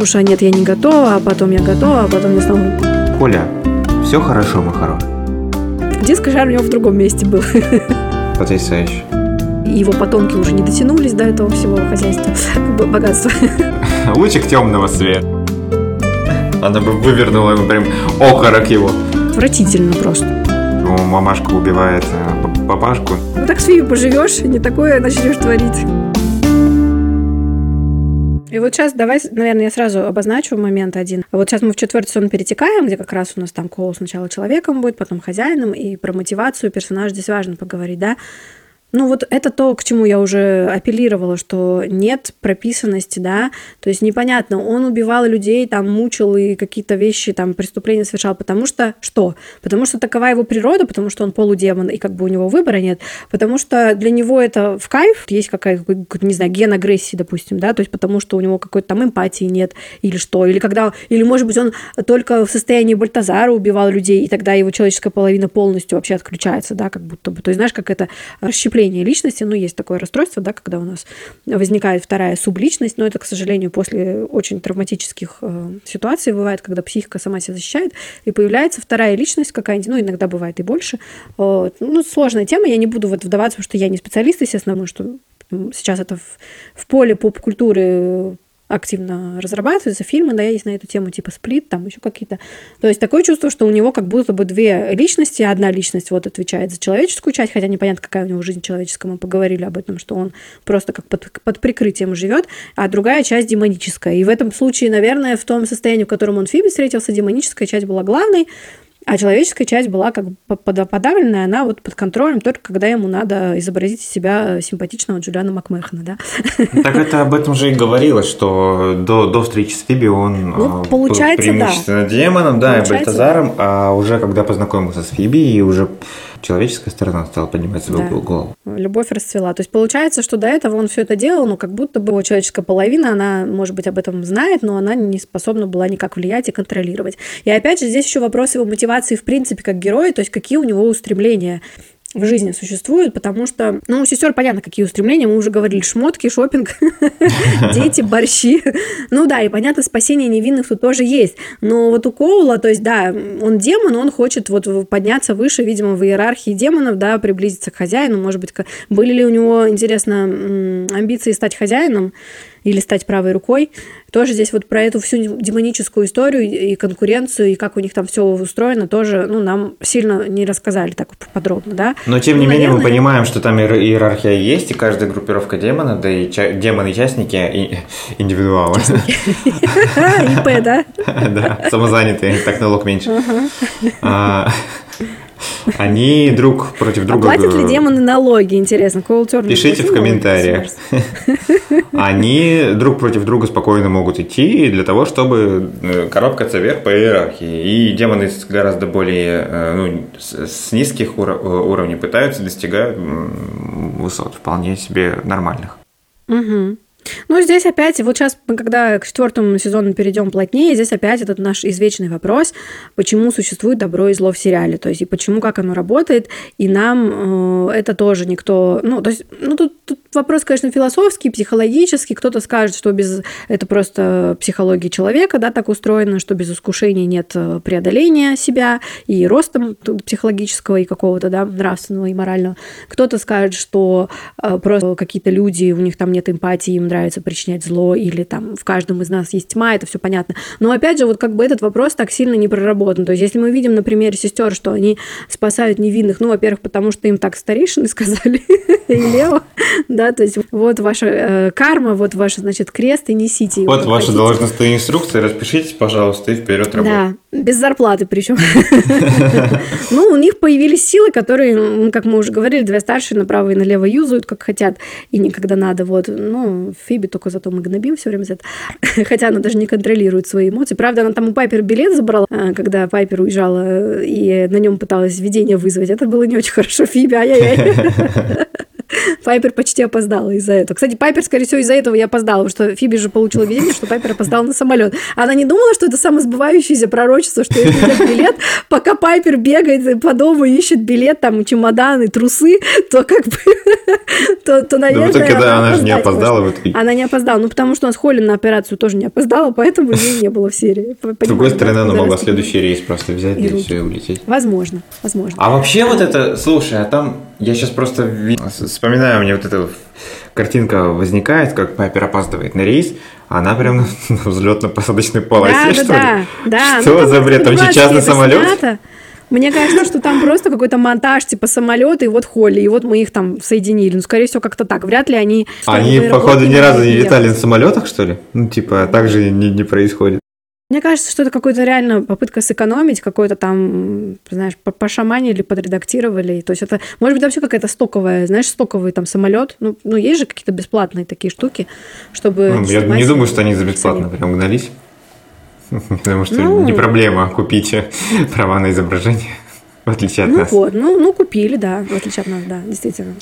Уж нет, я не готова, а потом я готова, а потом я снова... Коля, все хорошо, мой хороший. Диско-жар у него в другом месте был. Потрясающе. Его потомки уже не дотянулись до этого всего хозяйства, богатства. Лучик темного света. Она бы вывернула ему прям окорок его. Отвратительно просто. Ну, мамашка убивает э, папашку. Ну так с поживешь, не такое начнешь творить. И вот сейчас давай, наверное, я сразу обозначу момент один. Вот сейчас мы в четвертый сезон перетекаем, где как раз у нас там Коул сначала человеком будет, потом хозяином, и про мотивацию персонажа здесь важно поговорить, да. Ну вот это то, к чему я уже апеллировала, что нет прописанности, да, то есть непонятно, он убивал людей, там мучил и какие-то вещи, там преступления совершал, потому что что? Потому что такова его природа, потому что он полудемон и как бы у него выбора нет, потому что для него это в кайф, есть какая-то, не знаю, ген агрессии, допустим, да, то есть потому что у него какой-то там эмпатии нет или что, или когда, или может быть он только в состоянии Бальтазара убивал людей, и тогда его человеческая половина полностью вообще отключается, да, как будто бы, то есть знаешь, как это расщепление расщепление личности, ну, есть такое расстройство, да, когда у нас возникает вторая субличность, но это, к сожалению, после очень травматических э, ситуаций бывает, когда психика сама себя защищает, и появляется вторая личность какая-нибудь, ну, иногда бывает и больше. Вот. Ну, сложная тема, я не буду в это вдаваться, потому что я не специалист, естественно, потому что сейчас это в, в поле поп-культуры активно разрабатываются фильмы, да, есть на эту тему, типа сплит, там еще какие-то. То есть такое чувство, что у него как будто бы две личности, одна личность вот отвечает за человеческую часть, хотя непонятно, какая у него жизнь человеческая, мы поговорили об этом, что он просто как под, под прикрытием живет, а другая часть демоническая. И в этом случае, наверное, в том состоянии, в котором он в Фибе встретился, демоническая часть была главной, а человеческая часть была как бы подавленная, она вот под контролем только когда ему надо изобразить из себя симпатичного Джулиана Макмехана, да. Ну, так это об этом же и говорилось, что до, до встречи с Фиби он ну, получается, был преимущественно да. демоном, да, получается, и Бальтазаром, а уже когда познакомился с Фиби и уже человеческая сторона стала поднимать свою да. голову. Любовь расцвела. То есть получается, что до этого он все это делал, но как будто бы его человеческая половина, она, может быть, об этом знает, но она не способна была никак влиять и контролировать. И опять же, здесь еще вопрос его мотивации в принципе как героя, то есть какие у него устремления в жизни существует, потому что, ну, у сестер понятно, какие устремления, мы уже говорили, шмотки, шопинг, дети, борщи. Ну да, и понятно, спасение невинных тут тоже есть. Но вот у Коула, то есть, да, он демон, он хочет вот подняться выше, видимо, в иерархии демонов, да, приблизиться к хозяину, может быть, были ли у него, интересно, амбиции стать хозяином, или стать правой рукой. Тоже здесь вот про эту всю демоническую историю и конкуренцию, и как у них там все устроено, тоже ну, нам сильно не рассказали так подробно, да. Но тем не ну, менее наверное... мы понимаем, что там иерархия есть, и каждая группировка демона, да и демоны-частники и индивидуалы. ИП, да? Да, самозанятые, так налог меньше. Они друг против друга... А платят ли демоны налоги, интересно? Пишите в комментариях. Они друг против друга спокойно могут идти для того, чтобы э, коробкаться вверх по иерархии. И демоны гораздо более э, ну, с низких э, уровней пытаются достигать высот вполне себе нормальных. Угу. Ну, здесь опять, вот сейчас, когда к четвертому сезону перейдем плотнее, здесь опять этот наш извечный вопрос, почему существует добро и зло в сериале, то есть и почему, как оно работает, и нам э, это тоже никто, ну, то есть, ну, тут, тут вопрос, конечно, философский, психологический, кто-то скажет, что без, это просто психология человека, да, так устроено, что без искушений нет э, преодоления себя и роста психологического и какого-то, да, нравственного и морального. Кто-то скажет, что э, просто какие-то люди, у них там нет эмпатии, им нравится причинять зло, или там в каждом из нас есть тьма, это все понятно. Но опять же, вот как бы этот вопрос так сильно не проработан. То есть, если мы видим на примере сестер, что они спасают невинных, ну, во-первых, потому что им так старейшины сказали, и Лео, да, то есть вот ваша э, карма, вот ваш, значит, крест, и несите его. Вот ваши должностные инструкции, распишитесь, пожалуйста, и вперед работать. Да, без зарплаты причем. Ну, у них появились силы, которые, как мы уже говорили, две старшие направо и налево юзают, как хотят, и никогда надо. Вот, ну, Фиби только зато мы гнобим все время за это. Хотя она даже не контролирует свои эмоции. Правда, она там у Пайпер билет забрала, э, когда Пайпер уезжала, и на нем пыталась видение вызвать. Это было не очень хорошо. Фиби, ай-яй-яй. Пайпер почти опоздала из-за этого. Кстати, Пайпер, скорее всего, из-за этого я опоздала, потому что Фиби же получила видение, что Пайпер опоздал на самолет. Она не думала, что это самосбывающееся пророчество, что придет билет, пока Пайпер бегает по дому, ищет билет, там, чемоданы, трусы, то как бы, то, то наверное... Да, она же не опоздала в итоге. Она не опоздала, ну, потому что у нас Холлин на операцию тоже не опоздала, поэтому ее не было в серии. С другой стороны, она могла следующий рейс просто взять и все, и улететь. Возможно, возможно. А вообще вот это, слушай, а там, я сейчас просто вспоминаю, мне вот эта картинка возникает, как Пайпер опаздывает на рейс, а она прям на взлетно-посадочной полосе, да, что да, ли? Да, Что ну, за бред? Там же частный самолет? Снято. Мне кажется, что там просто какой-то монтаж типа самолета, и вот Холли, и вот мы их там соединили. Ну, скорее всего, как-то так. Вряд ли они... Они, походу, ни разу не летали на самолетах, что ли? Ну, типа, так же не, не происходит. Мне кажется, что это какая-то реально попытка сэкономить, какой-то там, знаешь, пошаманили, подредактировали. То есть это, может быть, вообще какая-то стоковая, знаешь, стоковый там самолет. Ну, ну есть же какие-то бесплатные такие штуки, чтобы... Ну, я не думаю, что они за бесплатно прям гнались. Потому что ну, не проблема купить права на изображение, в отличие от ну, нас. Вот, ну, ну, купили, да, в отличие от нас, да, действительно.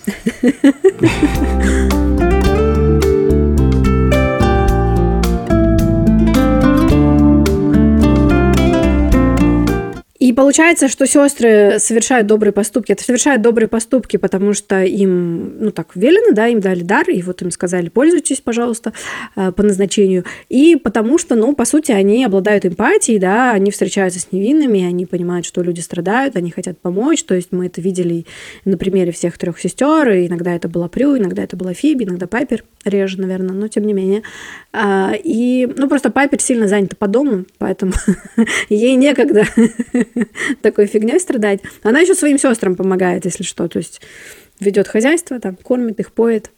И получается, что сестры совершают добрые поступки. Это совершают добрые поступки, потому что им, ну так, велено, да, им дали дар, и вот им сказали, пользуйтесь, пожалуйста, э, по назначению. И потому что, ну, по сути, они обладают эмпатией, да, они встречаются с невинными, они понимают, что люди страдают, они хотят помочь. То есть мы это видели на примере всех трех сестер, иногда это была Прю, иногда это была Фиби, иногда Пайпер, реже, наверное, но тем не менее. А, и, ну, просто Пайпер сильно занята по дому, поэтому ей некогда такой фигней страдать. Она еще своим сестрам помогает, если что. То есть ведет хозяйство, там, кормит их, поет,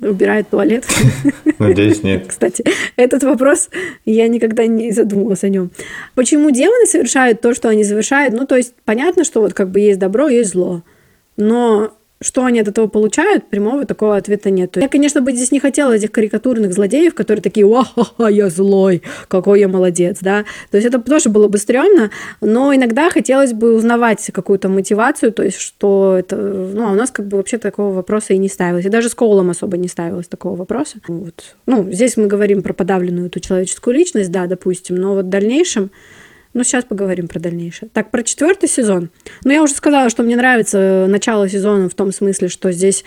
убирает туалет. Надеюсь, нет. Кстати, этот вопрос я никогда не задумывалась о нем. Почему демоны совершают то, что они совершают? Ну, то есть понятно, что вот как бы есть добро, есть зло. Но что они от этого получают, прямого такого ответа нет. Я, конечно, бы здесь не хотела этих карикатурных злодеев, которые такие, ха я злой, какой я молодец, да. То есть это тоже было бы стрёмно, но иногда хотелось бы узнавать какую-то мотивацию, то есть что это, ну, а у нас как бы вообще такого вопроса и не ставилось. И даже с Коулом особо не ставилось такого вопроса. Вот. Ну, здесь мы говорим про подавленную эту человеческую личность, да, допустим, но вот в дальнейшем ну, сейчас поговорим про дальнейшее. Так, про четвертый сезон. Ну, я уже сказала, что мне нравится начало сезона в том смысле, что здесь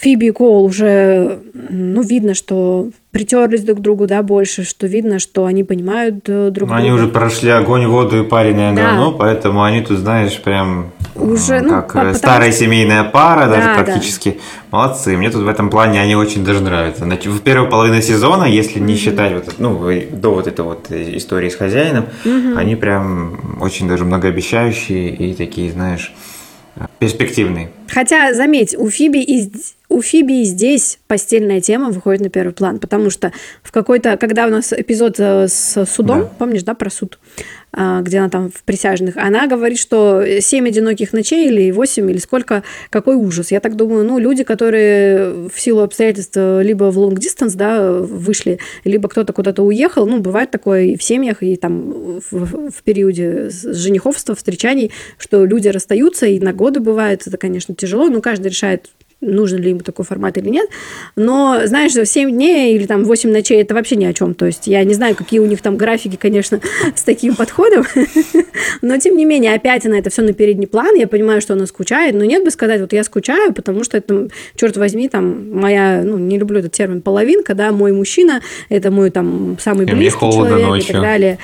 Фиби и Коул уже, ну, видно, что притерлись друг к другу, да, больше, что видно, что они понимают э, друг друга. Они уже прошли огонь, воду и парень да. говно, поэтому они тут, знаешь, прям уже, ну, как ну, старая что... семейная пара, да, даже практически. Да. Молодцы. Мне тут в этом плане они очень даже нравятся. Значит, в первую половину сезона, если не mm-hmm. считать вот, ну, до вот этой вот истории с хозяином, mm-hmm. они прям очень даже многообещающие и такие, знаешь, перспективные. Хотя, заметь, у Фиби и у Фиби здесь постельная тема выходит на первый план, потому что в какой-то, когда у нас эпизод э, с судом, да. помнишь, да, про суд, а, где она там в присяжных, она говорит, что 7 одиноких ночей или 8 или сколько, какой ужас. Я так думаю, ну, люди, которые в силу обстоятельств либо в long distance, да, вышли, либо кто-то куда-то уехал, ну, бывает такое и в семьях, и там в, в периоде жениховства, встречаний, что люди расстаются, и на годы бывает, это, конечно, тяжело, но каждый решает нужен ли ему такой формат или нет. Но, знаешь, 7 дней или там 8 ночей это вообще ни о чем. То есть я не знаю, какие у них там графики, конечно, с таким подходом. Но, тем не менее, опять она это все на передний план. Я понимаю, что она скучает. Но нет бы сказать, вот я скучаю, потому что это, черт возьми, там моя, ну, не люблю этот термин, половинка, да, мой мужчина, это мой там самый близкий человек ночью. и так далее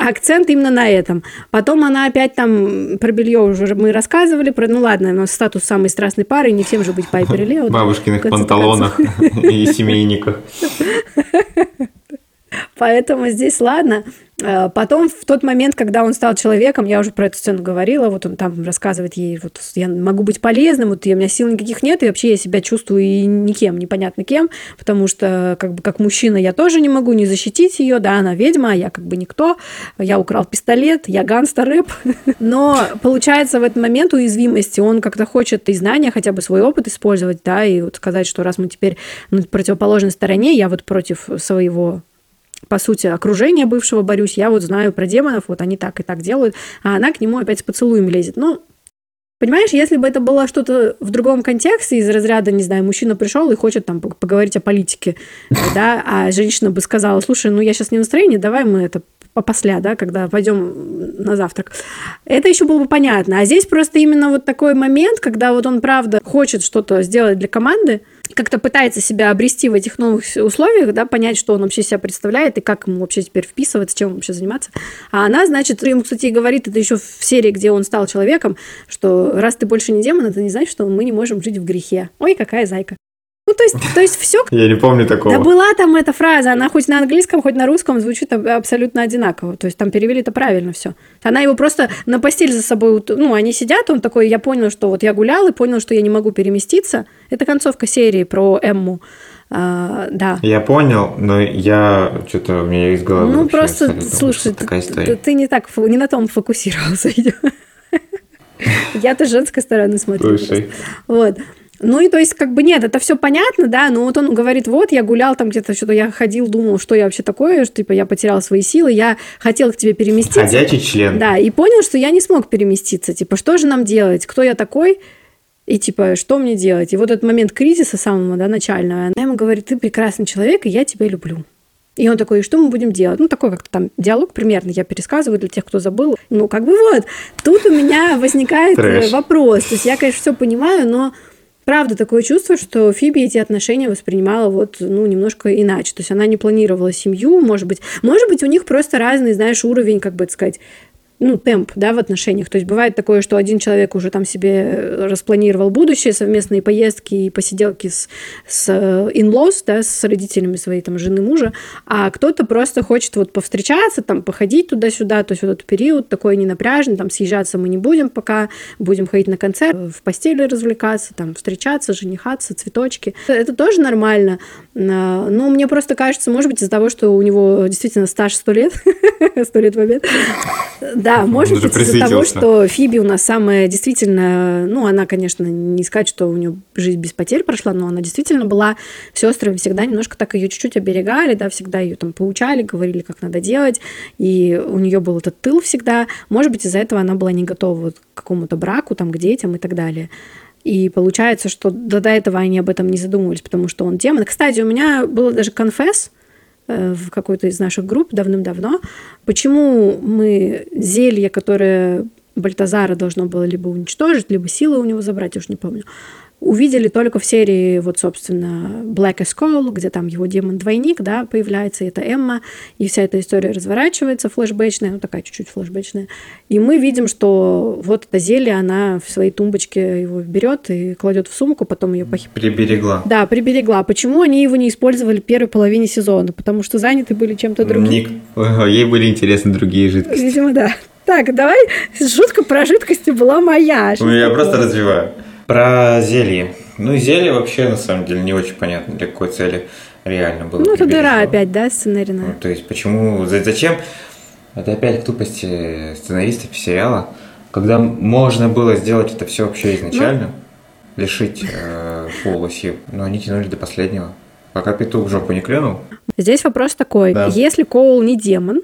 акцент именно на этом. Потом она опять там про белье уже мы рассказывали, про, ну ладно, нас статус самой страстной пары, не всем же быть Пайпер Лео. Бабушкиных панталонах и семейниках. Поэтому здесь ладно. Э, потом, в тот момент, когда он стал человеком, я уже про эту сцену говорила, вот он там рассказывает ей, вот я могу быть полезным, вот у меня сил никаких нет, и вообще я себя чувствую и никем, непонятно кем, потому что как бы как мужчина я тоже не могу не защитить ее, да, она ведьма, а я как бы никто, я украл пистолет, я гангстер рэп, но получается в этот момент уязвимости он как-то хочет и знания, хотя бы свой опыт использовать, да, и вот сказать, что раз мы теперь на противоположной стороне, я вот против своего по сути, окружение бывшего борюсь, я вот знаю про демонов, вот они так и так делают, а она к нему опять с поцелуем лезет. Ну, Понимаешь, если бы это было что-то в другом контексте, из разряда, не знаю, мужчина пришел и хочет там поговорить о политике, да, а женщина бы сказала, слушай, ну я сейчас не в настроении, давай мы это попосля, да, когда пойдем на завтрак. Это еще было бы понятно. А здесь просто именно вот такой момент, когда вот он правда хочет что-то сделать для команды, как-то пытается себя обрести в этих новых условиях, да, понять, что он вообще себя представляет и как ему вообще теперь вписываться, чем вообще заниматься. А она, значит, ему, кстати, говорит, это еще в серии, где он стал человеком, что раз ты больше не демон, это не значит, что мы не можем жить в грехе. Ой, какая зайка. Ну, то есть, то есть все... Я не помню такого. Да была там эта фраза, она хоть на английском, хоть на русском звучит абсолютно одинаково. То есть там перевели это правильно все. Она его просто на постель за собой... Ну, они сидят, он такой, я понял, что вот я гулял и понял, что я не могу переместиться. Это концовка серии про Эмму. А, да. Я понял, но я что-то у меня из головы. Ну просто, слушай, такая история. Ты, ты не так не на том фокусировался, Я-то женской стороны смотрю. Слушай. Вот. Ну и то есть, как бы нет, это все понятно, да, но вот он говорит, вот, я гулял там где-то, что-то я ходил, думал, что я вообще такое, что типа я потерял свои силы, я хотел к тебе переместиться. Ходячий член. Да, и понял, что я не смог переместиться, типа, что же нам делать, кто я такой, и типа, что мне делать? И вот этот момент кризиса самого, да, начального, она ему говорит, ты прекрасный человек, и я тебя люблю. И он такой, и что мы будем делать? Ну, такой как-то там диалог примерно я пересказываю для тех, кто забыл. Ну, как бы вот, тут у меня возникает Трэш. вопрос. То есть я, конечно, все понимаю, но правда такое чувство, что Фиби эти отношения воспринимала вот, ну, немножко иначе. То есть она не планировала семью, может быть. Может быть, у них просто разный, знаешь, уровень, как бы это сказать, ну, темп, да, в отношениях. То есть бывает такое, что один человек уже там себе э, распланировал будущее, совместные поездки и посиделки с, с э, in-laws, да, с родителями своей там жены мужа, а кто-то просто хочет вот повстречаться, там, походить туда-сюда, то есть вот этот период такой ненапряжный, там, съезжаться мы не будем пока, будем ходить на концерт, в постели развлекаться, там, встречаться, женихаться, цветочки. Это тоже нормально. Но мне просто кажется, может быть, из-за того, что у него действительно стаж сто лет, сто лет в обед, да, да, может быть, из-за того, что Фиби у нас самая действительно, ну, она, конечно, не сказать, что у нее жизнь без потерь прошла, но она действительно была сестрами всегда немножко так ее чуть-чуть оберегали, да, всегда ее там поучали, говорили, как надо делать, и у нее был этот тыл всегда. Может быть, из-за этого она была не готова вот к какому-то браку, там, к детям и так далее. И получается, что до, до этого они об этом не задумывались, потому что он демон. Кстати, у меня было даже конфесс, в какой-то из наших групп давным-давно, почему мы зелье, которое Бальтазара должно было либо уничтожить, либо силы у него забрать, я уж не помню, увидели только в серии, вот, собственно, Black Skull, где там его демон-двойник, да, появляется, это Эмма, и вся эта история разворачивается, флешбэчная, ну, такая чуть-чуть флешбэчная. И мы видим, что вот это зелье, она в своей тумбочке его берет и кладет в сумку, потом ее похитила. Приберегла. Да, приберегла. Почему они его не использовали в первой половине сезона? Потому что заняты были чем-то другим. Ник... Ей были интересны другие жидкости. Видимо, да. Так, давай, шутка про жидкости была моя. Ну, я просто развиваю. Про зелье. Ну, зелье вообще, на самом деле, не очень понятно, для какой цели реально было. Ну, это дыра опять, да, сценарийная? Ну, то есть, почему, зачем? Это опять тупости сценаристов сериала, когда можно было сделать это все вообще изначально, ну... лишить э, полоси, но они тянули до последнего. Пока петух в жопу не клюнул. Здесь вопрос такой. Да. Если Коул не демон,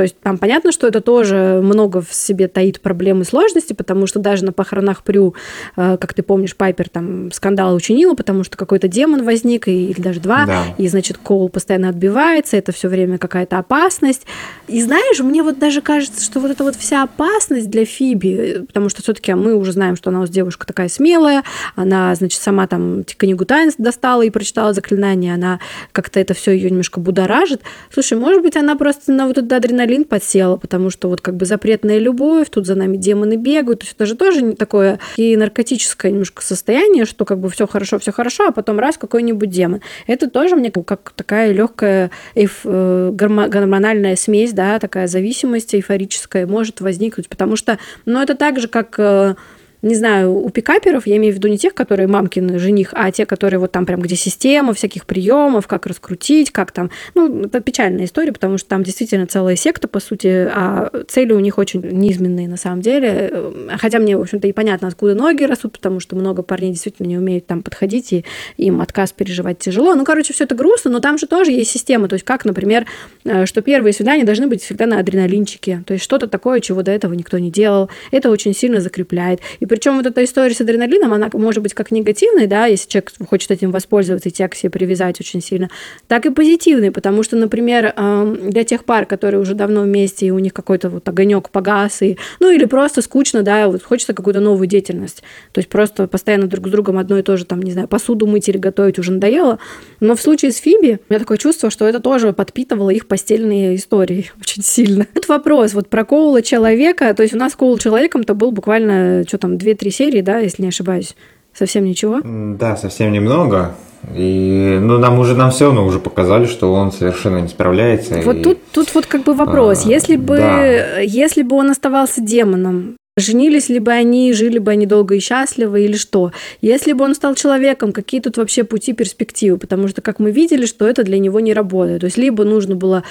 то есть там понятно, что это тоже много в себе таит проблемы и сложности, потому что даже на похоронах Прю, э, как ты помнишь, Пайпер там скандал учинила, потому что какой-то демон возник, и, или даже два, да. и, значит, Коул постоянно отбивается, это все время какая-то опасность. И знаешь, мне вот даже кажется, что вот эта вот вся опасность для Фиби, потому что все таки мы уже знаем, что она у нас девушка такая смелая, она, значит, сама там книгу Тайнс достала и прочитала заклинание, она как-то это все ее немножко будоражит. Слушай, может быть, она просто на вот этот адреналин адреналин подсела, потому что вот как бы запретная любовь, тут за нами демоны бегают, то есть это же тоже не такое и наркотическое немножко состояние, что как бы все хорошо, все хорошо, а потом раз какой-нибудь демон. Это тоже мне как такая легкая эйф, э, гормональная смесь, да, такая зависимость эйфорическая может возникнуть, потому что, ну, это так же, как э, не знаю, у пикаперов, я имею в виду не тех, которые мамкин жених, а те, которые вот там прям, где система всяких приемов, как раскрутить, как там, ну, это печальная история, потому что там действительно целая секта, по сути, а цели у них очень низменные на самом деле. Хотя мне, в общем-то, и понятно, откуда ноги растут, потому что много парней действительно не умеют там подходить, и им отказ переживать тяжело. Ну, короче, все это грустно, но там же тоже есть система. То есть, как, например, э, что первые свидания должны быть всегда на адреналинчике. То есть, что-то такое, чего до этого никто не делал. Это очень сильно закрепляет. И причем вот эта история с адреналином, она может быть как негативной, да, если человек хочет этим воспользоваться и тебя к себе привязать очень сильно, так и позитивной, потому что, например, для тех пар, которые уже давно вместе, и у них какой-то вот огонек погас, и, ну или просто скучно, да, вот хочется какую-то новую деятельность, то есть просто постоянно друг с другом одно и то же, там, не знаю, посуду мыть или готовить уже надоело, но в случае с Фиби у меня такое чувство, что это тоже подпитывало их постельные истории очень сильно. Тут вопрос вот про Коула человека, то есть у нас Коул человеком-то был буквально, что там, 2-3 серии, да, если не ошибаюсь. Совсем ничего? Да, совсем немного. И ну, нам уже нам все равно уже показали, что он совершенно не справляется. Вот и... тут, тут вот как бы вопрос. А, если бы, да. если бы он оставался демоном, Женились ли бы они, жили бы они долго и счастливо или что? Если бы он стал человеком, какие тут вообще пути, перспективы? Потому что, как мы видели, что это для него не работает. То есть, либо нужно было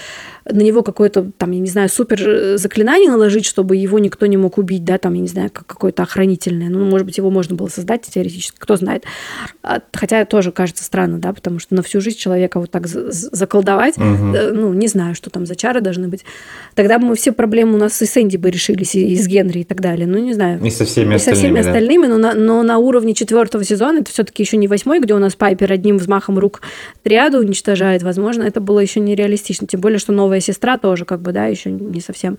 на него какое-то, там, я не знаю, супер заклинание наложить, чтобы его никто не мог убить, да, там, я не знаю, какое-то охранительное. Ну, может быть, его можно было создать теоретически, кто знает. А, хотя тоже кажется странно, да, потому что на всю жизнь человека вот так заколдовать, угу. ну, не знаю, что там за чары должны быть. Тогда бы мы все проблемы у нас и с Энди бы решились, и с Генри и так далее. Ну, не знаю. И со всеми и остальными. со всеми остальными, да. но, на, но на уровне четвертого сезона, это все-таки еще не восьмой, где у нас Пайпер одним взмахом рук триаду уничтожает, возможно, это было еще нереалистично. Тем более, что новая сестра тоже, как бы, да, еще не совсем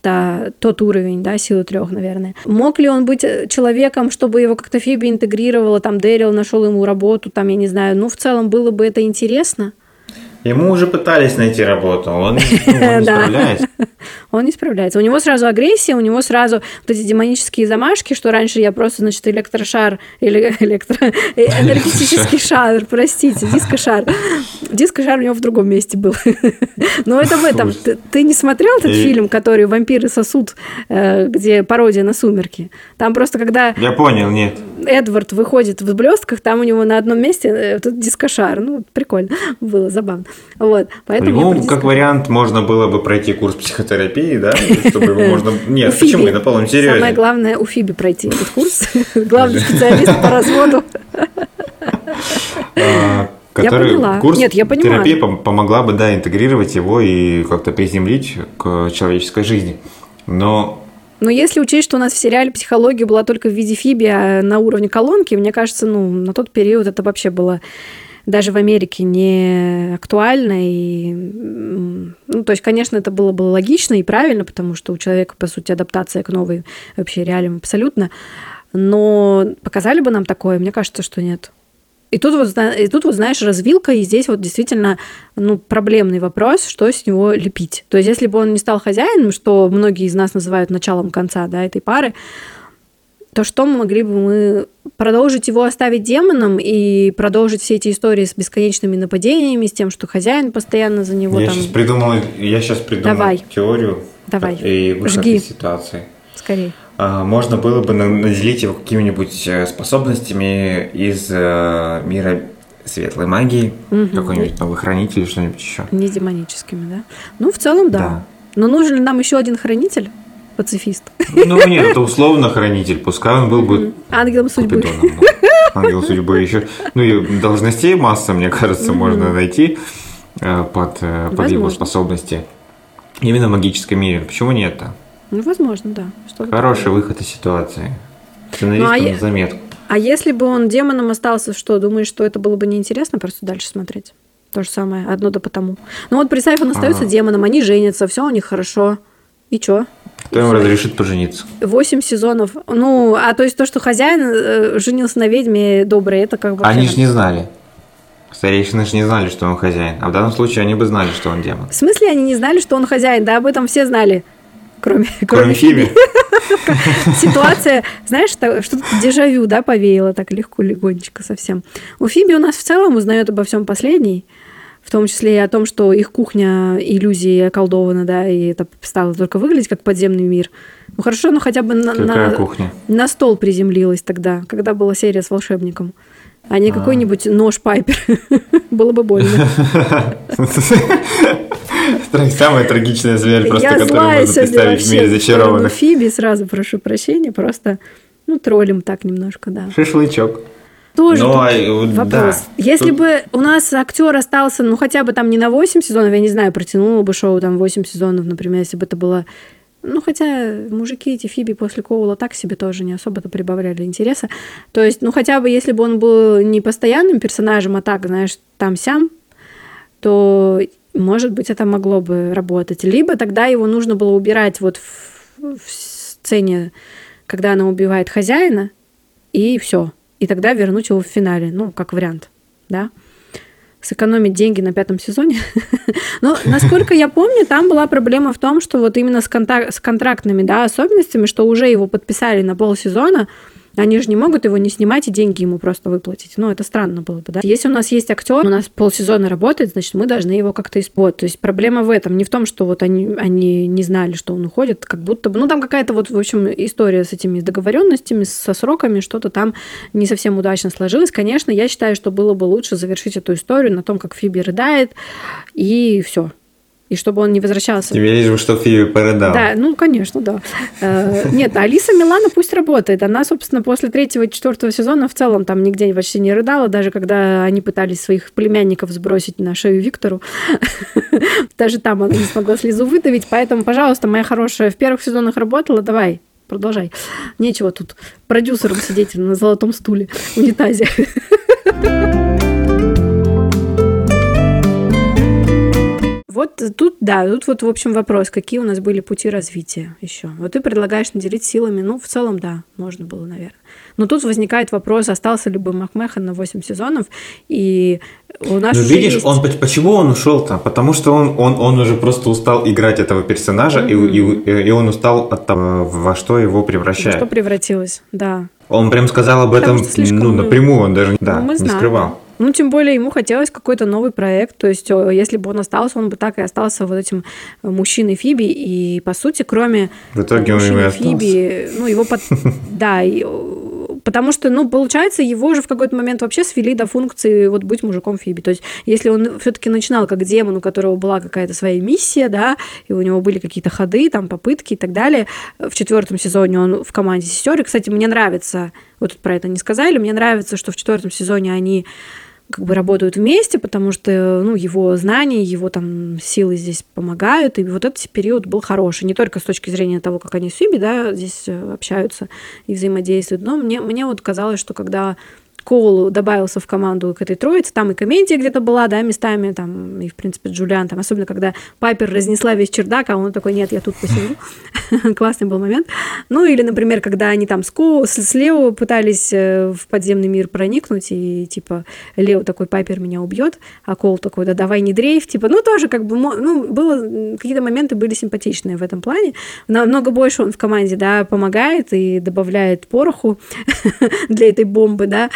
та, тот уровень, да, силы трех, наверное. Мог ли он быть э, человеком, чтобы его как-то Фиби интегрировала, там Дэрил нашел ему работу, там, я не знаю, ну, в целом было бы это интересно. Ему уже пытались найти работу, он, ну, он не справляется. Он не справляется. У него сразу агрессия, у него сразу вот эти демонические замашки, что раньше я просто, значит, электрошар, или электро... Э, энергетический шар, простите, дискошар. Дискошар у него в другом месте был. Но это в этом. Ты не смотрел этот фильм, который «Вампиры сосуд», э, где пародия на «Сумерки»? Там просто когда... Я понял, нет. Эдвард выходит в блестках, там у него на одном месте э, этот дискошар. Ну, прикольно было, забавно. Вот, поэтому ну, как вариант, можно было бы пройти курс психотерапии, да, чтобы его можно... Нет, почему? На полном серьезе. Самое главное у Фиби пройти этот курс. Главный специалист по разводу. А, который я поняла. курс Нет, я понимаю. терапии помогла бы, да, интегрировать его и как-то приземлить к человеческой жизни. Но но если учесть, что у нас в сериале психология была только в виде Фиби, а на уровне колонки, мне кажется, ну, на тот период это вообще было даже в Америке не актуально. И, ну, то есть, конечно, это было бы логично и правильно, потому что у человека, по сути, адаптация к новой вообще реалиям абсолютно. Но показали бы нам такое? Мне кажется, что нет. И тут вот, и тут вот, знаешь, развилка, и здесь вот действительно ну, проблемный вопрос, что с него лепить. То есть, если бы он не стал хозяином, что многие из нас называют началом конца да, этой пары, то что мы могли бы мы продолжить его оставить демоном и продолжить все эти истории с бесконечными нападениями, с тем, что хозяин постоянно за него я там... Сейчас придумал, я сейчас придумал Давай. теорию Давай. и выход Жги. из ситуации. Скорее. А, можно было бы наделить его какими-нибудь э, способностями из э, мира светлой магии, угу. какой-нибудь новый хранитель, что-нибудь еще. Не демоническими, да? Ну, в целом, да. да. Но нужен ли нам еще один хранитель? Пацифист. Ну нет, это условно хранитель, пускай он был бы ангелом судьбы. Ангел судьбы еще. Ну и должностей масса, мне кажется, можно найти э, под, э, под его способности. Именно в магическом мире. Почему нет-то? Ну, возможно, да. Что Хороший такое? выход из ситуации. Сценаристам ну, а заметку. А если бы он демоном остался, что, думаешь, что это было бы неинтересно просто дальше смотреть? То же самое, одно да потому. Ну вот представь, он остается ага. демоном, они женятся, все у них хорошо. И чё? Кто им разрешит пожениться? Восемь сезонов. Ну, а то есть то, что хозяин э, женился на ведьме добрый, это как бы... Они же не знали. Старейшины же не знали, что он хозяин. А в данном случае они бы знали, что он демон. В смысле они не знали, что он хозяин? Да об этом все знали. Кроме, кроме, кроме Фиби. Ситуация, знаешь, что-то дежавю, да, повеяло так легко, легонечко совсем. У Фиби у нас в целом узнает обо всем последний том числе и о том, что их кухня иллюзии околдована, да, и это стало только выглядеть как подземный мир. Ну хорошо, но хотя бы на, на, на стол приземлилась тогда, когда была серия с волшебником. А не а. какой-нибудь нож Пайпер. Было бы больно. Самая трагичная зверь, просто, которую можно представить в мире зачарованных. Фиби, сразу прошу прощения, просто ну, троллим так немножко, да. Шашлычок. Тоже Но, ну, а, вопрос. Да. Если тут... бы у нас актер остался, ну, хотя бы там не на 8 сезонов, я не знаю, протянуло бы шоу там 8 сезонов, например, если бы это было Ну, хотя мужики эти Фиби после Коула так себе тоже не особо-то прибавляли интереса. То есть, ну, хотя бы если бы он был не постоянным персонажем, а так, знаешь, там-сям, то, может быть, это могло бы работать. Либо тогда его нужно было убирать вот в, в сцене, когда она убивает хозяина, и все. И тогда вернуть его в финале, ну, как вариант, да сэкономить деньги на пятом сезоне. Но, насколько я помню, там была проблема в том, что вот именно с, контак- с контрактными да, особенностями, что уже его подписали на полсезона, они же не могут его не снимать и деньги ему просто выплатить. Ну, это странно было бы, да. Если у нас есть актер, у нас полсезона работает, значит, мы должны его как-то использовать. То есть проблема в этом, не в том, что вот они, они не знали, что он уходит, как будто бы... Ну, там какая-то вот, в общем, история с этими договоренностями, со сроками, что-то там не совсем удачно сложилось. Конечно, я считаю, что было бы лучше завершить эту историю на том, как Фиби рыдает, и все и чтобы он не возвращался. Тебе лишь бы, что Фиби порыдал. Да, ну, конечно, да. Э, нет, Алиса Милана пусть работает. Она, собственно, после третьего и четвертого сезона в целом там нигде почти не рыдала, даже когда они пытались своих племянников сбросить на шею Виктору. Даже там она не смогла слезу выдавить. Поэтому, пожалуйста, моя хорошая, в первых сезонах работала, давай, продолжай. Нечего тут продюсером сидеть на золотом стуле, унитазе. Вот тут, да, тут вот, в общем, вопрос, какие у нас были пути развития еще. Вот ты предлагаешь наделить силами, ну, в целом, да, можно было, наверное. Но тут возникает вопрос, остался ли бы Макмехан на 8 сезонов, и у нас Ну, видишь, есть... он, почему он ушел-то? Потому что он, он, он уже просто устал играть этого персонажа, mm-hmm. и, и, и он устал от того, во что его превращает. Во что превратилось, да. Он прям сказал об этом ну, напрямую, он даже да, ну, не знаем. скрывал. Ну, тем более ему хотелось какой-то новый проект. То есть, если бы он остался, он бы так и остался вот этим э, мужчиной Фиби. И, по сути, кроме в итоге мужчины он Фиби, ну, его под... Да, и... потому что, ну, получается, его же в какой-то момент вообще свели до функции вот быть мужиком Фиби. То есть, если он все-таки начинал как демон, у которого была какая-то своя миссия, да, и у него были какие-то ходы, там, попытки и так далее, в четвертом сезоне он в команде сестер. И, кстати, мне нравится, вот тут про это не сказали, мне нравится, что в четвертом сезоне они как бы работают вместе, потому что ну, его знания, его там силы здесь помогают, и вот этот период был хороший, не только с точки зрения того, как они с Фиби, да, здесь э, общаются и взаимодействуют, но мне, мне вот казалось, что когда Коул добавился в команду к этой троице, там и комедия где-то была, да, местами, там, и, в принципе, Джулиан, там, особенно, когда Пайпер разнесла весь чердак, а он такой, нет, я тут посижу. Классный был момент. Ну, или, например, когда они там с, Ко, с Лео пытались э, в подземный мир проникнуть, и, типа, Лео такой, Пайпер меня убьет, а Коул такой, да давай не дрейф, типа, ну, тоже, как бы, ну, было, какие-то моменты были симпатичные в этом плане. Намного больше он в команде, да, помогает и добавляет пороху для этой бомбы, да,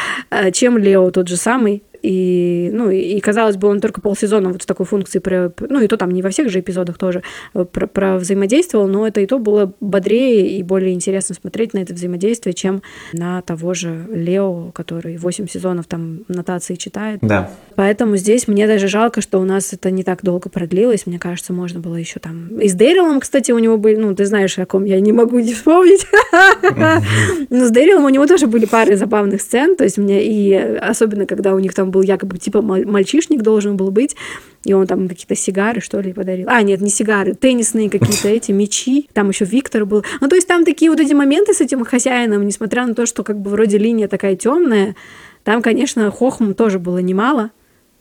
чем Лео тот же самый. И, ну, и, казалось бы, он только полсезона вот в такой функции, про, ну, и то там не во всех же эпизодах тоже э, про, про взаимодействовал, но это и то было бодрее и более интересно смотреть на это взаимодействие, чем на того же Лео, который 8 сезонов там нотации читает. Да. Поэтому здесь мне даже жалко, что у нас это не так долго продлилось. Мне кажется, можно было еще там... И с Дэрилом, кстати, у него были... Ну, ты знаешь, о ком я не могу не вспомнить. Но с Дэрилом у него тоже были пары забавных сцен. То есть мне... И особенно, когда у них там был якобы типа мальчишник должен был быть, и он там какие-то сигары, что ли, подарил. А, нет, не сигары, теннисные какие-то эти, мечи. Там еще Виктор был. Ну, то есть там такие вот эти моменты с этим хозяином, несмотря на то, что как бы вроде линия такая темная, там, конечно, хохму тоже было немало.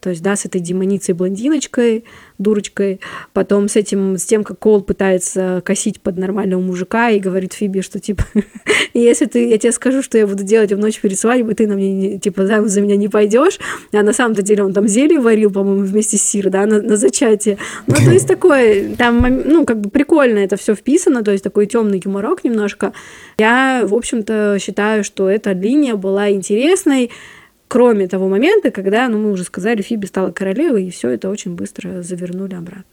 То есть, да, с этой демоницей-блондиночкой, дурочкой, потом с этим, с тем, как Кол пытается косить под нормального мужика и говорит Фиби, что, типа, если ты, я тебе скажу, что я буду делать в ночь перед свадьбой, ты на мне, типа, замуж за меня не пойдешь, а на самом-то деле он там зелье варил, по-моему, вместе с Сир, да, на, на зачатие. Ну, то есть такое, там, ну, как бы прикольно это все вписано, то есть такой темный юморок немножко. Я, в общем-то, считаю, что эта линия была интересной, кроме того момента, когда, ну, мы уже сказали, Фиби стала королевой, и все это очень быстро завернули обратно.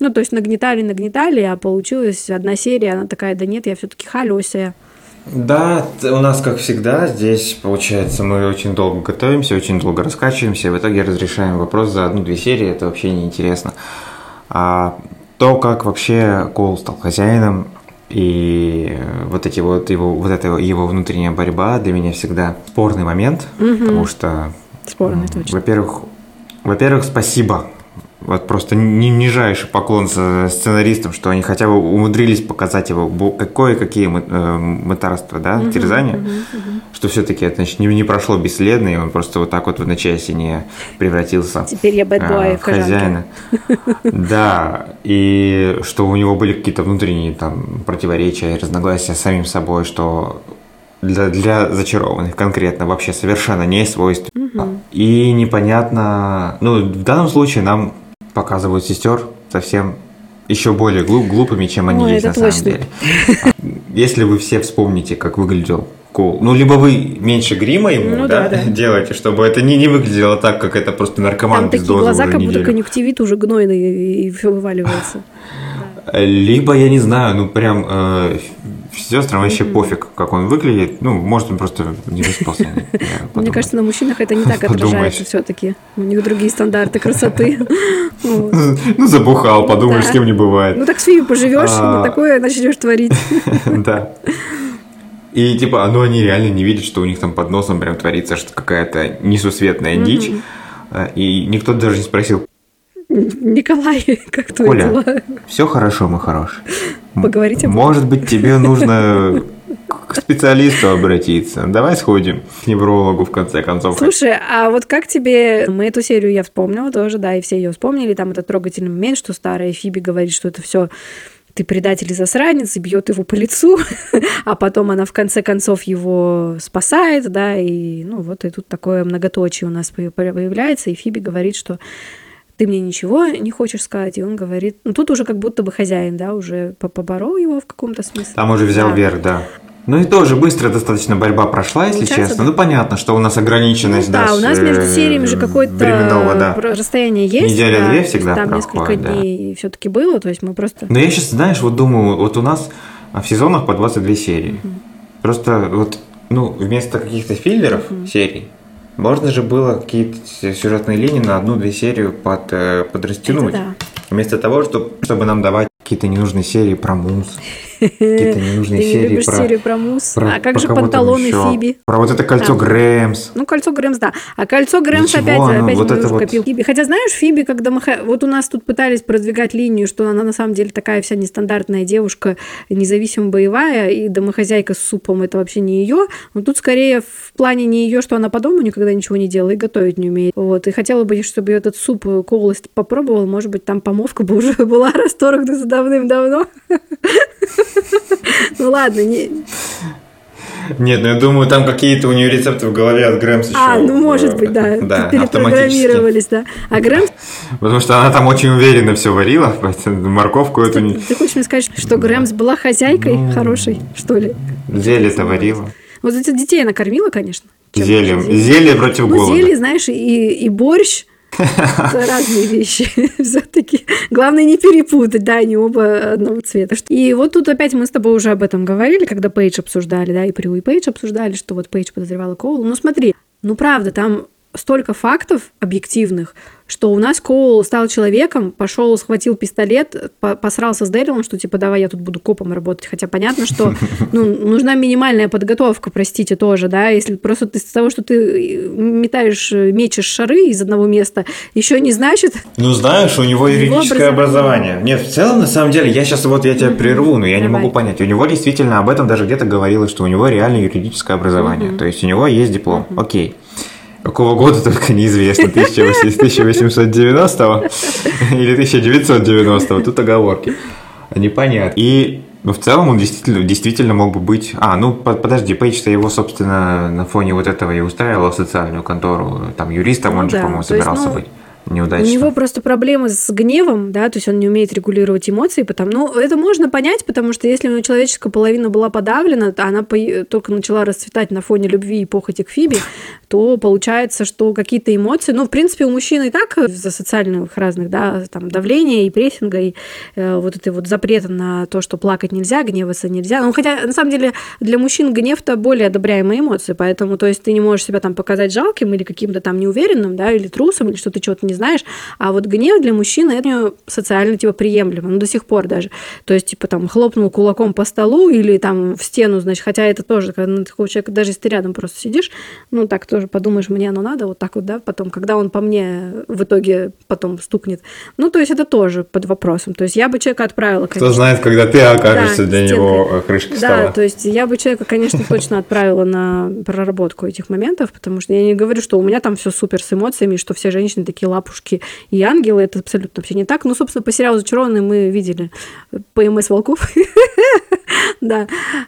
Ну, то есть нагнетали, нагнетали, а получилась одна серия, она такая, да нет, я все-таки халёсая. Да, у нас, как всегда, здесь, получается, мы очень долго готовимся, очень долго раскачиваемся, и в итоге разрешаем вопрос за одну-две серии, это вообще неинтересно. А то, как вообще Коул стал хозяином, и вот эти вот его, вот эта его внутренняя борьба для меня всегда спорный момент, угу. потому что, Спорный, точно. Во-первых, во-первых, спасибо вот просто ни- нижайший поклон сценаристам, что они хотя бы умудрились показать его мы- э, мытарства, да, терзания, что все-таки это значит, не, не прошло бесследно, и он просто вот так вот в одночасье не превратился Теперь я бэтбой а, в хозяина. Да, и что у него были какие-то внутренние там противоречия и разногласия с самим собой, что для, для зачарованных конкретно вообще совершенно не свойственно. И непонятно, ну, в данном случае нам показывают сестер совсем еще более глуп- глупыми, чем они Ой, есть на точно. самом деле. Если вы все вспомните, как выглядел Коул, ну, либо вы меньше грима ему, Ну да, да, да. делаете, чтобы это не, не выглядело так, как это просто наркоман Там без такие дозы глаза, уже как будто конъюнктивит уже гнойный и, все вываливается. Либо, я не знаю, ну прям э, сестрам вообще пофиг, как он выглядит. Ну, может, он просто не выспался. Мне кажется, на мужчинах это не так отражается все-таки. У них другие стандарты красоты. Ну, забухал, подумаешь, с кем не бывает. Ну так с Фиби поживешь, А. такое начнешь творить. Да. И типа, ну они реально не видят, что у них там под носом прям творится что какая-то несусветная дичь. Э, И никто даже не спросил, Николай, как твои Коля, дела? все хорошо, мы хорош. Поговорить об? Может быть, тебе нужно к специалисту обратиться. Давай сходим к неврологу, в конце концов. Слушай, а вот как тебе... Мы эту серию я вспомнила тоже, да, и все ее вспомнили. Там этот трогательный момент, что старая Фиби говорит, что это все ты предатель и засранец, и бьет его по лицу, а потом она в конце концов его спасает, да, и ну вот и тут такое многоточие у нас по- появляется, и Фиби говорит, что ты мне ничего не хочешь сказать, и он говорит, ну тут уже как будто бы хозяин, да, уже по- поборол его в каком-то смысле. Там уже взял Да. верх, да. Ну и тоже быстро достаточно борьба прошла, если Получается, честно. да. Ну понятно, что у нас ограниченность, Ну, да, да, у нас между э, сериями же какое-то временного, да. расстояние есть. Неделя да, две всегда Там проходит, несколько да. дней все-таки было, то есть мы просто... Но я сейчас, знаешь, вот думаю, вот у нас в сезонах по 22 серии. Просто вот, ну, вместо каких-то филлеров серий, можно же было какие-то сюжетные линии на одну-две серию под, э, подрастянуть. Это Вместо того, чтобы, чтобы нам давать какие-то ненужные серии про мус, какие-то ненужные Ты не серии любишь про... серию про мусс? про- а как про же панталоны? Фиби? Про вот это кольцо. Грэмс. Ну, кольцо Грэмс, да. А кольцо Грэмс опять, оно опять вот это вот- копил Фиби. Хотя, знаешь, Фиби, когда мы... Вот у нас тут пытались продвигать линию, что она на самом деле такая вся нестандартная девушка, независимо боевая, и домохозяйка с супом, это вообще не ее. Но тут скорее в плане не ее, что она по дому никогда ничего не делала и готовить не умеет. Вот. И хотела бы, чтобы этот суп э, Коулость попробовал. Может быть, там помовка бы уже была расторгнута давным-давно. Ну ладно, не... Нет, ну я думаю, там какие-то у нее рецепты в голове от Грэмс еще. А, ну может быть, да, Да, перепрограммировались, да. А Грэмс Потому что она там очень уверенно все варила, поэтому морковку эту не... Ты хочешь мне сказать, что Грэмс была хозяйкой Ну. хорошей, что ли? Зелье-то варила. Вот этих детей она кормила, конечно. Зельем. Зелье против Ну, голода. зелье, знаешь, и, и борщ. Это разные вещи все-таки. Главное не перепутать, да, они оба одного цвета. И вот тут опять мы с тобой уже об этом говорили, когда Пейдж обсуждали, да, и Прю, и Пейдж обсуждали, что вот Пейдж подозревала Коула. Ну смотри, ну правда, там столько фактов объективных, что у нас Коул стал человеком, пошел, схватил пистолет, по- посрался с Дэрилом, что типа давай я тут буду копом работать. Хотя понятно, что ну, нужна минимальная подготовка, простите, тоже, да, если просто ты из того, что ты метаешь, э, мечешь шары из одного места, еще не значит, Ну, знаешь, у него юридическое образование. образование. Нет, в целом, на самом деле, я сейчас вот я тебя прерву, но я не могу понять. У него действительно об этом даже где-то говорилось, что у него реально юридическое образование. То есть у него есть диплом. Окей. Какого года только неизвестно, 1890 или 1990 тут оговорки. Непонятно. И ну, в целом он действительно, действительно мог бы быть... А, ну, по- подожди, Пейдж-то его, собственно, на фоне вот этого и устраивал в социальную контору. Там юристом Ну он же, по-моему, есть, собирался ну, быть. У Неудачно. него просто проблемы с гневом, да, то есть он не умеет регулировать эмоции, потому, ну, это можно понять, потому что если у него человеческая половина была подавлена, то она по- только начала расцветать на фоне любви и похоти к Фиби, то получается, что какие-то эмоции, ну, в принципе, у мужчин и так из-за социальных разных, да, там, давления и прессинга, и э, вот этой вот запрета на то, что плакать нельзя, гневаться нельзя. Ну, хотя, на самом деле, для мужчин гнев-то более одобряемая эмоция, поэтому, то есть ты не можешь себя там показать жалким или каким-то там неуверенным, да, или трусом, или что ты чего-то не знаешь, а вот гнев для мужчины это социально типа приемлемо, ну до сих пор даже. То есть типа там хлопнул кулаком по столу или там в стену, значит, хотя это тоже, когда ну, такого человека, даже если ты рядом просто сидишь, ну так тоже подумаешь, мне оно надо вот так вот, да, потом, когда он по мне в итоге потом стукнет. Ну, то есть это тоже под вопросом. То есть я бы человека отправила, конечно. Кто знает, когда ты окажешься да, для стенкой. него крышкой стола. Да, то есть я бы человека, конечно, точно отправила на проработку этих моментов, потому что я не говорю, что у меня там все супер с эмоциями, что все женщины такие лапушки и ангелы, это абсолютно вообще не так. Ну, собственно, по сериалу «Зачарованные» мы видели ПМС волков. Да.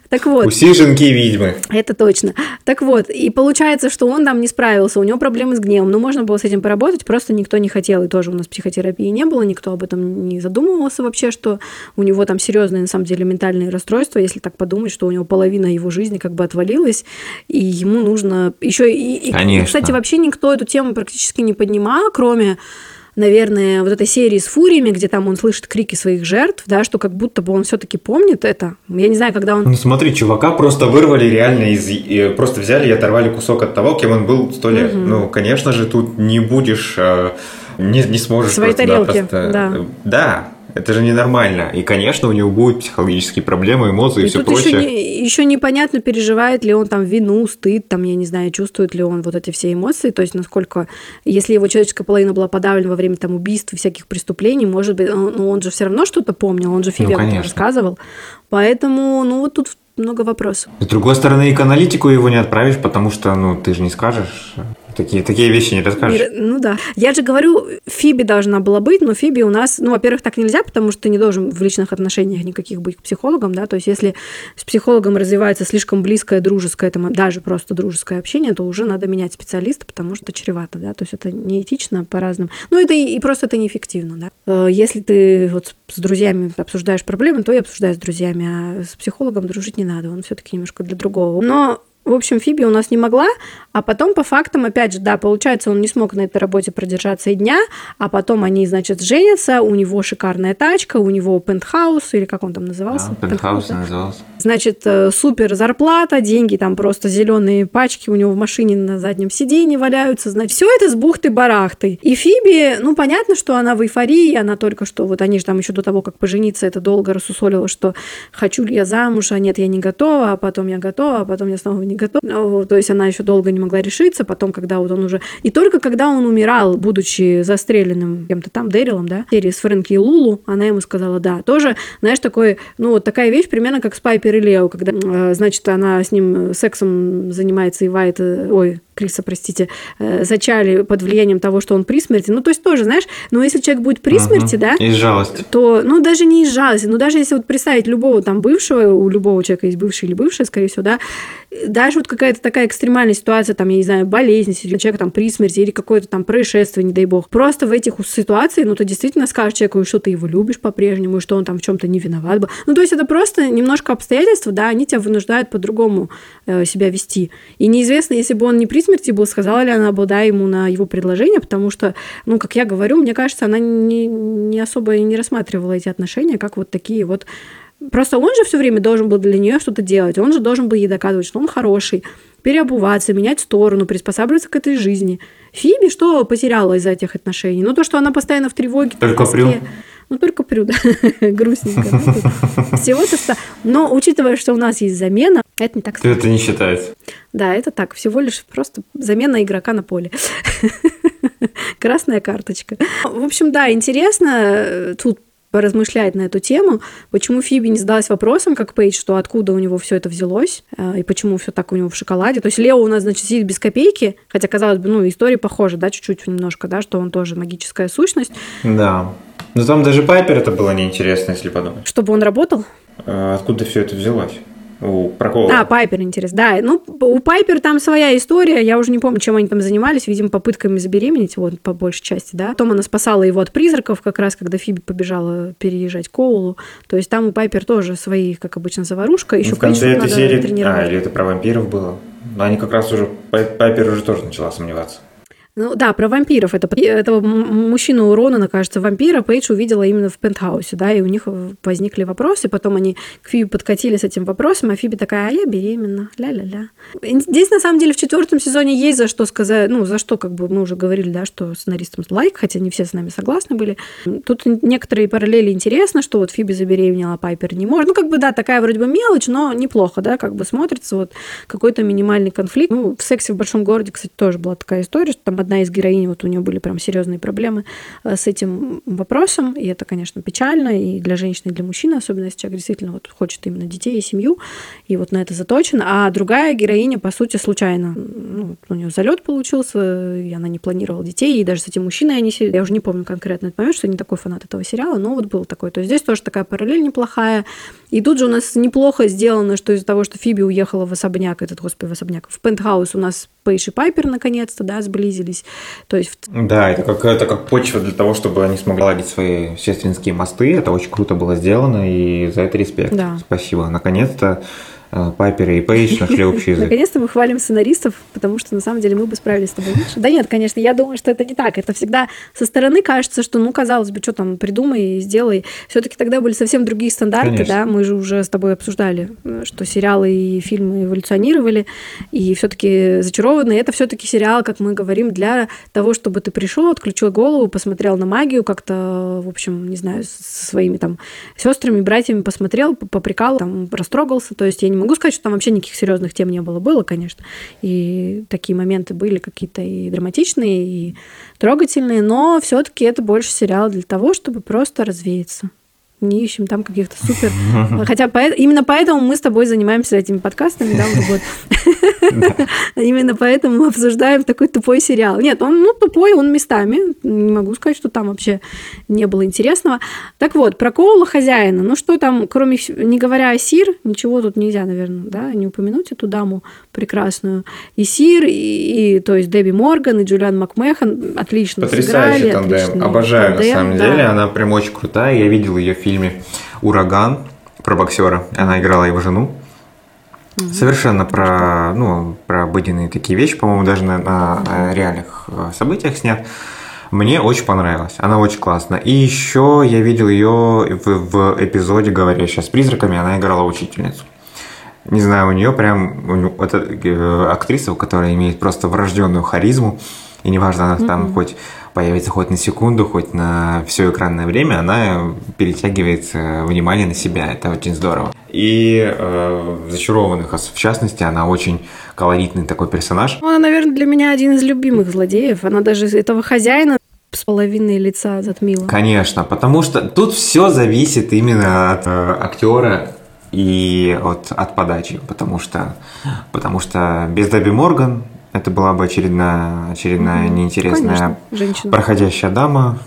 Так вот. Усиженки ведьмы. Это точно. Так вот, и получается, что он там не справился, у него проблемы с гневом. Ну, можно было с этим поработать, просто никто не хотел. И тоже у нас психотерапии не было, никто об этом не задумывался вообще, что у него там серьезные, на самом деле, ментальные расстройства, если так подумать, что у него половина его жизни как бы отвалилась, и ему нужно еще и, и кстати, вообще никто эту тему практически не поднимал, кроме наверное, вот этой серии с фуриями, где там он слышит крики своих жертв, да, что как будто бы он все-таки помнит это. Я не знаю, когда он... Ну смотри, чувака просто вырвали реально из... Просто взяли и оторвали кусок от того, кем он был сто лет. Угу. Ну, конечно же, тут не будешь... Э, не, не сможешь Свои просто, тарелки, да, да. Да, это же ненормально. И, конечно, у него будут психологические проблемы, эмоции и, и все прочее. Еще, не, еще непонятно, переживает ли он там вину, стыд, там, я не знаю, чувствует ли он вот эти все эмоции. То есть, насколько, если его человеческая половина была подавлена во время там убийств и всяких преступлений, может быть, он, ну, он же все равно что-то помнил, он же Фибе ну, рассказывал. Поэтому, ну, вот тут много вопросов. С другой стороны, и к аналитику его не отправишь, потому что, ну, ты же не скажешь, Такие, такие вещи не расскажешь. Ну да. Я же говорю, Фиби должна была быть, но Фиби у нас, ну, во-первых, так нельзя, потому что ты не должен в личных отношениях никаких быть к психологам, да, то есть если с психологом развивается слишком близкое, дружеское, там, даже просто дружеское общение, то уже надо менять специалиста, потому что чревато, да, то есть это неэтично по-разному. Ну, это и, и просто это неэффективно, да. Э, если ты вот с друзьями обсуждаешь проблемы, то и обсуждаешь с друзьями, а с психологом дружить не надо, он все таки немножко для другого. Но в общем, Фиби у нас не могла, а потом по фактам, опять же, да, получается, он не смог на этой работе продержаться и дня, а потом они, значит, женятся, у него шикарная тачка, у него пентхаус, или как он там назывался? А, пентхаус да? назывался. Значит, э, супер зарплата, деньги там просто зеленые пачки у него в машине на заднем сиденье валяются, значит, все это с бухты-барахты. И Фиби, ну, понятно, что она в эйфории, она только что, вот они же там еще до того, как пожениться, это долго рассусолила, что хочу ли я замуж, а нет, я не готова, а потом я готова, а потом я снова не не готов. Ну, то есть она еще долго не могла решиться. Потом, когда вот он уже... И только когда он умирал, будучи застреленным кем-то там, Дэрилом, да, серии с Фрэнки и Лулу, она ему сказала «да». Тоже, знаешь, такой, ну, вот такая вещь примерно как с Пайпер и Лео, когда, э, значит, она с ним сексом занимается и Вайт, э, ой, Криса, простите, э, зачали под влиянием того, что он при смерти. Ну, то есть тоже, знаешь, но если человек будет при смерти, да, из жалости. то, ну, даже не из жалости, ну, даже если вот представить любого там бывшего, у любого человека есть бывший или бывшая, скорее всего, да, даже вот какая-то такая экстремальная ситуация, там, я не знаю, болезнь, или человек там при смерти, или какое-то там происшествие, не дай бог. Просто в этих ситуациях, ну, ты действительно скажешь человеку, что ты его любишь по-прежнему, что он там в чем-то не виноват был. Ну, то есть это просто немножко обстоятельства, да, они тебя вынуждают по-другому э, себя вести. И неизвестно, если бы он не при смерти был, сказала ли она бы да ему на его предложение, потому что, ну, как я говорю, мне кажется, она не, не особо и не рассматривала эти отношения как вот такие вот Просто он же все время должен был для нее что-то делать. Он же должен был ей доказывать, что он хороший, переобуваться, менять сторону, приспосабливаться к этой жизни. Фиби что потеряла из-за этих отношений? Ну, то, что она постоянно в тревоге. Только Прю. Ну, только Прю, да. Грустненько. Всего-то... Но, учитывая, что у нас есть замена, это не так страшно. Это не считается. Да, это так. Всего лишь просто замена игрока на поле. Красная карточка. В общем, да, интересно. Э, тут поразмышлять на эту тему, почему Фиби не задалась вопросом, как Пейдж, что откуда у него все это взялось, э, и почему все так у него в шоколаде. То есть Лео у нас, значит, сидит без копейки, хотя, казалось бы, ну, история похожа, да, чуть-чуть немножко, да, что он тоже магическая сущность. Да. Но там даже Пайпер это было неинтересно, если подумать. Чтобы он работал? А откуда все это взялось? у Прокола. А, Пайпер, интересно. Да, ну, у Пайпер там своя история, я уже не помню, чем они там занимались, видимо, попытками забеременеть, вот, по большей части, да. Потом она спасала его от призраков, как раз, когда Фиби побежала переезжать к Коулу. То есть там у Пайпер тоже свои, как обычно, заварушка. Еще ну, в конце этой серии... А, или это про вампиров было? Но они как раз уже... Пайпер уже тоже начала сомневаться. Ну да, про вампиров. Это, этого мужчину Ронана, кажется, вампира Пейдж увидела именно в пентхаусе, да, и у них возникли вопросы, потом они к Фиби подкатили с этим вопросом, а Фиби такая, а я беременна, ля-ля-ля. Здесь, на самом деле, в четвертом сезоне есть за что сказать, ну, за что, как бы, мы уже говорили, да, что сценаристам лайк, хотя не все с нами согласны были. Тут некоторые параллели интересно, что вот Фиби забеременела, а Пайпер не может. Ну, как бы, да, такая вроде бы мелочь, но неплохо, да, как бы смотрится вот какой-то минимальный конфликт. Ну, в «Сексе в большом городе», кстати, тоже была такая история, что там одна из героинь, вот у нее были прям серьезные проблемы э, с этим вопросом, и это, конечно, печально и для женщины, и для мужчины, особенно если человек действительно вот хочет именно детей и семью, и вот на это заточен. А другая героиня, по сути, случайно, ну, у нее залет получился, и она не планировала детей, и даже с этим мужчиной они я уже не помню конкретно этот момент, что я не такой фанат этого сериала, но вот был такой. То есть здесь тоже такая параллель неплохая. И тут же у нас неплохо сделано, что из-за того, что Фиби уехала в особняк, этот, господи, в особняк, в пентхаус у нас Пейш и Пайпер наконец-то, да, сблизились. То есть... Да, это как, это как почва для того, чтобы они смогли ладить свои сестринские мосты. Это очень круто было сделано, и за это респект. Да. Спасибо. Наконец-то Э, Пайпер и Пейдж нашли общий язык. Наконец-то мы хвалим сценаристов, потому что на самом деле мы бы справились с тобой лучше. Да нет, конечно, я думаю, что это не так. Это всегда со стороны кажется, что, ну, казалось бы, что там, придумай и сделай. все таки тогда были совсем другие стандарты, конечно. да, мы же уже с тобой обсуждали, что сериалы и фильмы эволюционировали, и все таки зачарованные. Это все таки сериал, как мы говорим, для того, чтобы ты пришел, отключил голову, посмотрел на магию, как-то, в общем, не знаю, со своими там сестрами, братьями посмотрел, поприкал, там, растрогался. То есть я не могу сказать, что там вообще никаких серьезных тем не было. Было, конечно. И такие моменты были какие-то и драматичные, и трогательные, но все-таки это больше сериал для того, чтобы просто развеяться не ищем там каких-то супер... Хотя именно поэтому мы с тобой занимаемся этими подкастами, да, вот. Именно поэтому мы обсуждаем такой тупой сериал. Нет, он ну, тупой, он местами. Не могу сказать, что там вообще не было интересного. Так вот, про Коула хозяина. Ну что там, кроме, не говоря о Сир, ничего тут нельзя, наверное, да, не упомянуть эту даму прекрасную. И Сир, и, и то есть Дебби Морган, и Джулиан Макмехан отлично Потрясающий сыграли. тандем. Обожаю, тандем, на самом да. деле. Она прям очень крутая. Я видел ее в фильме «Ураган» про боксера. Она играла его жену. Угу. Совершенно про, ну, про обыденные такие вещи, по-моему, даже на, на реальных э, событиях снят. Мне очень понравилось, она очень классная. И еще я видел ее в, в эпизоде «Говорящая с призраками», она играла учительницу. Не знаю, у нее прям у нее, это э, актриса, у которой имеет просто врожденную харизму, и неважно, она mm-hmm. там хоть появится хоть на секунду, хоть на все экранное время, она перетягивает внимание на себя. Это очень здорово. И э, в «Зачарованных», в частности, она очень колоритный такой персонаж. Она, наверное, для меня один из любимых злодеев. Она даже этого хозяина с половиной лица затмила. Конечно, потому что тут все зависит именно от э, актера и от, от подачи, потому что, потому что без Дебби Морган это была бы очередная, очередная угу. неинтересная Конечно, проходящая дама.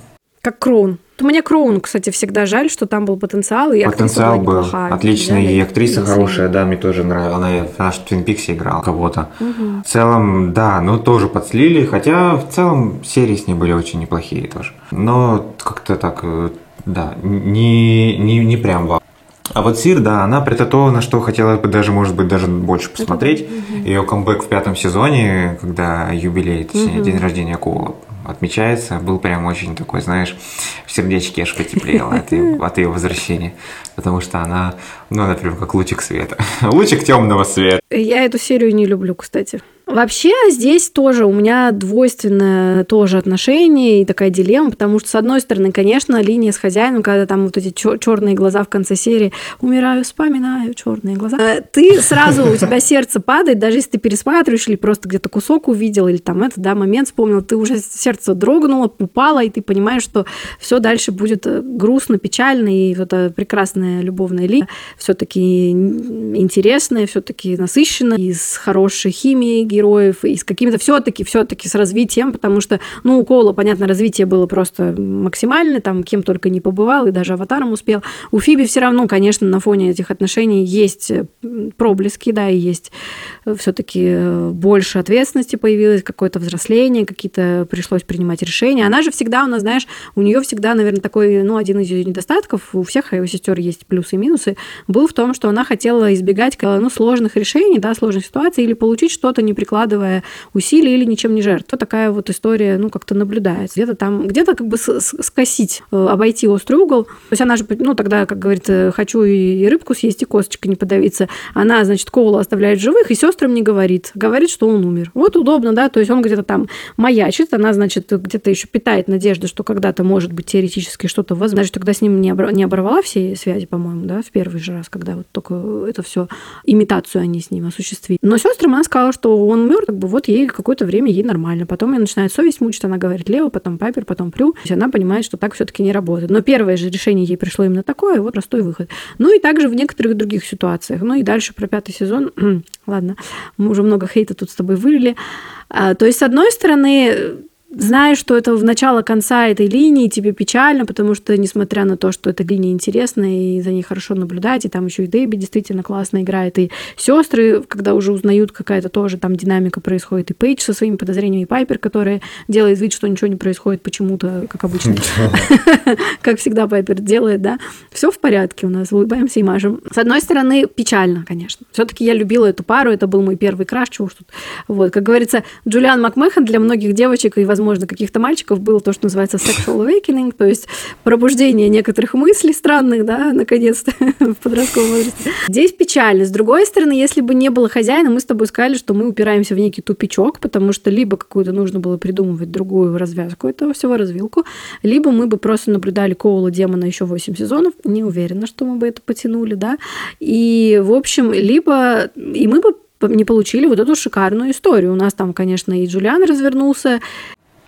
Как Кроун. Мне Кроун, кстати, всегда жаль, что там был потенциал, и потенциал был неплохая. Отличный, и актриса хорошая, да, мне тоже нравилась. Она в наш Твин Пиксе играла кого-то. Угу. В целом, да, ну тоже подслили, хотя в целом серии с ней были очень неплохие тоже. Но как-то так, э, да, не, не, не прям вау. А вот Сир, да, она это то, на что хотелось бы даже, может быть, даже больше посмотреть. Угу. Ее камбэк в пятом сезоне, когда юбилей, точнее, угу. день рождения Коула отмечается, был прям очень такой, знаешь, в сердечке аж потеплело от ее, от ее возвращения. Потому что она, ну, например, как лучик света. лучик темного света. Я эту серию не люблю, кстати. Вообще здесь тоже у меня двойственное тоже отношение и такая дилемма, потому что, с одной стороны, конечно, линия с хозяином, когда там вот эти черные глаза в конце серии, умираю, вспоминаю черные глаза, э, ты сразу, у тебя сердце падает, даже если ты пересматриваешь или просто где-то кусок увидел, или там этот, да, момент вспомнил, ты уже сердце дрогнуло, упало, и ты понимаешь, что все дальше будет э, грустно, печально, и вот эта прекрасная любовная линия все-таки интересная, все-таки насыщенная, и с хорошей химией, героев и с какими-то все-таки, все-таки с развитием, потому что, ну, у Коула, понятно, развитие было просто максимальное, там кем только не побывал, и даже аватаром успел. У Фиби все равно, конечно, на фоне этих отношений есть проблески, да, и есть все-таки э, больше ответственности появилось, какое-то взросление, какие-то пришлось принимать решения. Она же всегда у нас, знаешь, у нее всегда, наверное, такой, ну, один из ее недостатков, у всех ее сестер есть плюсы и минусы, был в том, что она хотела избегать, ну, сложных решений, да, сложных ситуаций или получить что-то неприятное прикладывая усилий или ничем не жертв. Вот такая вот история, ну, как-то наблюдается. Где-то там, где-то как бы скосить, э, обойти острый угол. То есть она же, ну, тогда, как говорится, хочу и рыбку съесть, и косточкой не подавиться. Она, значит, Коула оставляет живых, и сестрам не говорит. Говорит, что он умер. Вот удобно, да, то есть он где-то там маячит, она, значит, где-то еще питает надежду, что когда-то может быть теоретически что-то возможно. Даже тогда с ним не, обр... не оборвала все связи, по-моему, да, в первый же раз, когда вот только это все имитацию они с ним осуществили. Но сестрам она сказала, что он умер, как бы вот ей какое-то время ей нормально. Потом ее начинает совесть мучить, она говорит Лео, потом Пайпер, потом Прю. То есть она понимает, что так все-таки не работает. Но первое же решение ей пришло именно такое, вот простой выход. Ну и также в некоторых других ситуациях. Ну и дальше про пятый сезон. Ладно, мы уже много хейта тут с тобой вылили. А, то есть, с одной стороны, знаешь, что это в начало конца этой линии, тебе печально, потому что, несмотря на то, что эта линия интересная, и за ней хорошо наблюдать, и там еще и Дэйби действительно классно играет, и сестры, когда уже узнают, какая-то тоже там динамика происходит, и Пейдж со своими подозрениями, и Пайпер, которая делает вид, что ничего не происходит почему-то, как обычно. Как всегда Пайпер делает, да. Все в порядке у нас, улыбаемся и мажем. С одной стороны, печально, конечно. Все-таки я любила эту пару, это был мой первый краш, чего тут. Вот, как говорится, Джулиан Макмехан для многих девочек и, возможно, каких-то мальчиков было то, что называется sexual awakening, то есть пробуждение некоторых мыслей странных, да, наконец-то в подростковом возрасте. Здесь печально. С другой стороны, если бы не было хозяина, мы с тобой сказали, что мы упираемся в некий тупичок, потому что либо какую-то нужно было придумывать другую развязку этого всего, развилку, либо мы бы просто наблюдали Коула Демона еще 8 сезонов, не уверена, что мы бы это потянули, да, и, в общем, либо и мы бы не получили вот эту шикарную историю. У нас там, конечно, и Джулиан развернулся,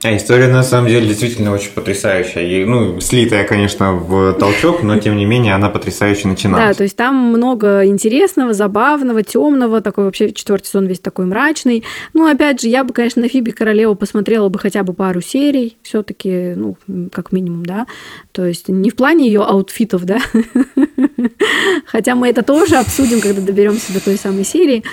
а история на самом деле действительно очень потрясающая. И, ну, слитая, конечно, в толчок, но тем не менее она потрясающе начиналась. Да, то есть там много интересного, забавного, темного, такой вообще четвертый сезон весь такой мрачный. Ну, опять же, я бы, конечно, на Фиби Королеву посмотрела бы хотя бы пару серий, все-таки, ну, как минимум, да. То есть не в плане ее аутфитов, да. Хотя мы это тоже обсудим, когда доберемся до той самой серии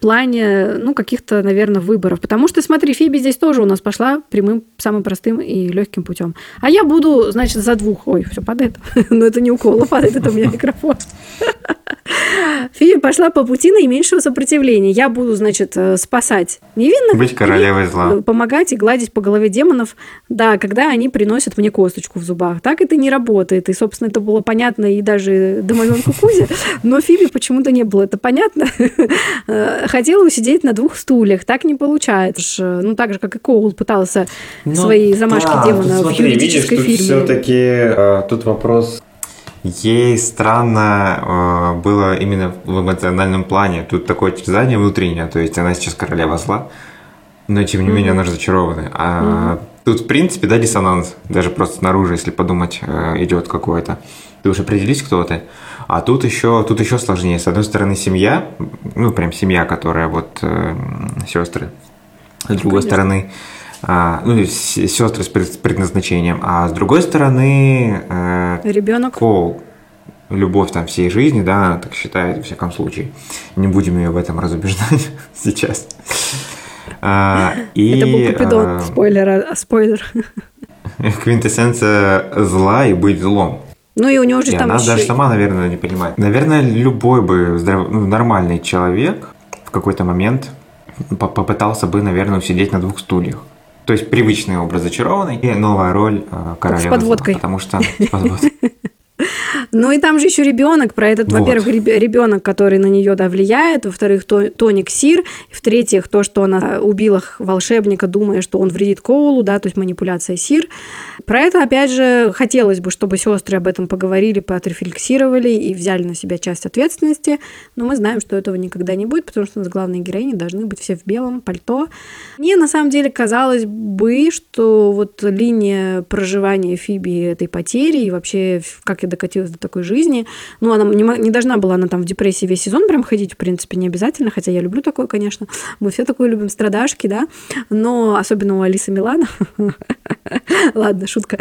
плане, ну, каких-то, наверное, выборов. Потому что, смотри, Фиби здесь тоже у нас пошла прямым, самым простым и легким путем. А я буду, значит, за двух. Ой, все падает. Но это не укол, падает, это у меня микрофон. Фиби пошла по пути наименьшего сопротивления. Я буду, значит, э, спасать невинных. Быть королевой зла. Помогать и гладить по голове демонов, да, когда они приносят мне косточку в зубах. Так это не работает. И, собственно, это было понятно и даже домовенку Кузе, но Фиби почему-то не было это понятно. Хотела усидеть на двух стульях. Так не получается. Ну, так же, как и Коул пытался ну, свои замашки да, демона смотри, в юридической видишь, фирме. Все-таки э, тут вопрос Ей странно э, было именно в эмоциональном плане. Тут такое терзание внутреннее, то есть она сейчас королева зла, но тем не mm-hmm. менее она разочарована. А mm-hmm. тут, в принципе, да, диссонанс, даже просто снаружи, если подумать, э, идет какой-то. Ты уже определись, кто ты. А тут еще, тут еще сложнее. С одной стороны, семья, ну, прям семья, которая вот э, сестры. С другой Конечно. стороны, а, ну, сестры с предназначением, а с другой стороны... Э, Ребенок. Кол, любовь там всей жизни, да, она так считает, во всяком случае. Не будем ее в этом разубеждать сейчас. А, и, Это был Купидон, а, спойлер, а, спойлер. Квинтэссенция зла и быть злом. Ну и у него же и там она еще... даже сама, наверное, не понимает. Наверное, любой бы здрав... ну, нормальный человек в какой-то момент попытался бы, наверное, усидеть на двух стульях. То есть привычный образ зачарованный и новая роль э, королевы. С подводкой. Потому что с подводкой. Ну и там же еще ребенок, про этот, вот. во-первых, ребенок, который на нее да, влияет, во-вторых, тоник Сир, в-третьих, то, что она убила волшебника, думая, что он вредит Коулу, да, то есть манипуляция Сир. Про это, опять же, хотелось бы, чтобы сестры об этом поговорили, поотрефлексировали и взяли на себя часть ответственности, но мы знаем, что этого никогда не будет, потому что у нас главные героини должны быть все в белом пальто. Мне на самом деле казалось бы, что вот линия проживания Фиби этой потери и вообще как я докатилась до такой жизни. Ну, она не, не должна была она там в депрессии весь сезон прям ходить, в принципе, не обязательно, хотя я люблю такое, конечно. Мы все такое любим, страдашки, да, но особенно у Алисы Милана. Ладно, шутка.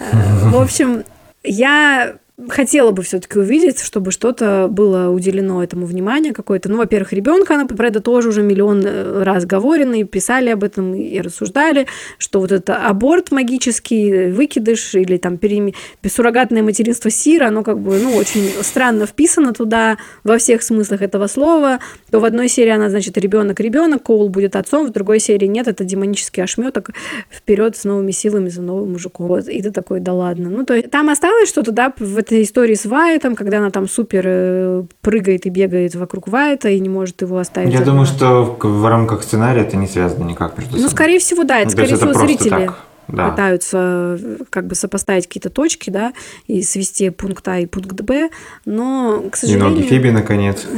В общем, я хотела бы все-таки увидеть, чтобы что-то было уделено этому внимание какое-то. Ну, во-первых, ребенка, она про это тоже уже миллион э, раз говорено, и писали об этом, и рассуждали, что вот это аборт магический, выкидыш или там перем... суррогатное материнство Сира, оно как бы, ну, очень странно вписано туда во всех смыслах этого слова. То в одной серии она, значит, ребенок ребенок, Коул будет отцом, в другой серии нет, это демонический ошметок вперед с новыми силами за новым мужиком. Вот, и ты такой, да ладно. Ну, то есть там осталось что-то, да, в этой истории с Вайтом, когда она там супер э, прыгает и бегает вокруг Вайта и не может его оставить. Я думаю, что в рамках сценария это не связано никак между собой. Ну, скорее всего, да, это, ну, скорее всего, зрители. Так да. пытаются э, как бы сопоставить какие-то точки, да, и свести пункт А и пункт Б, но, к сожалению... И ноги Фиби, наконец.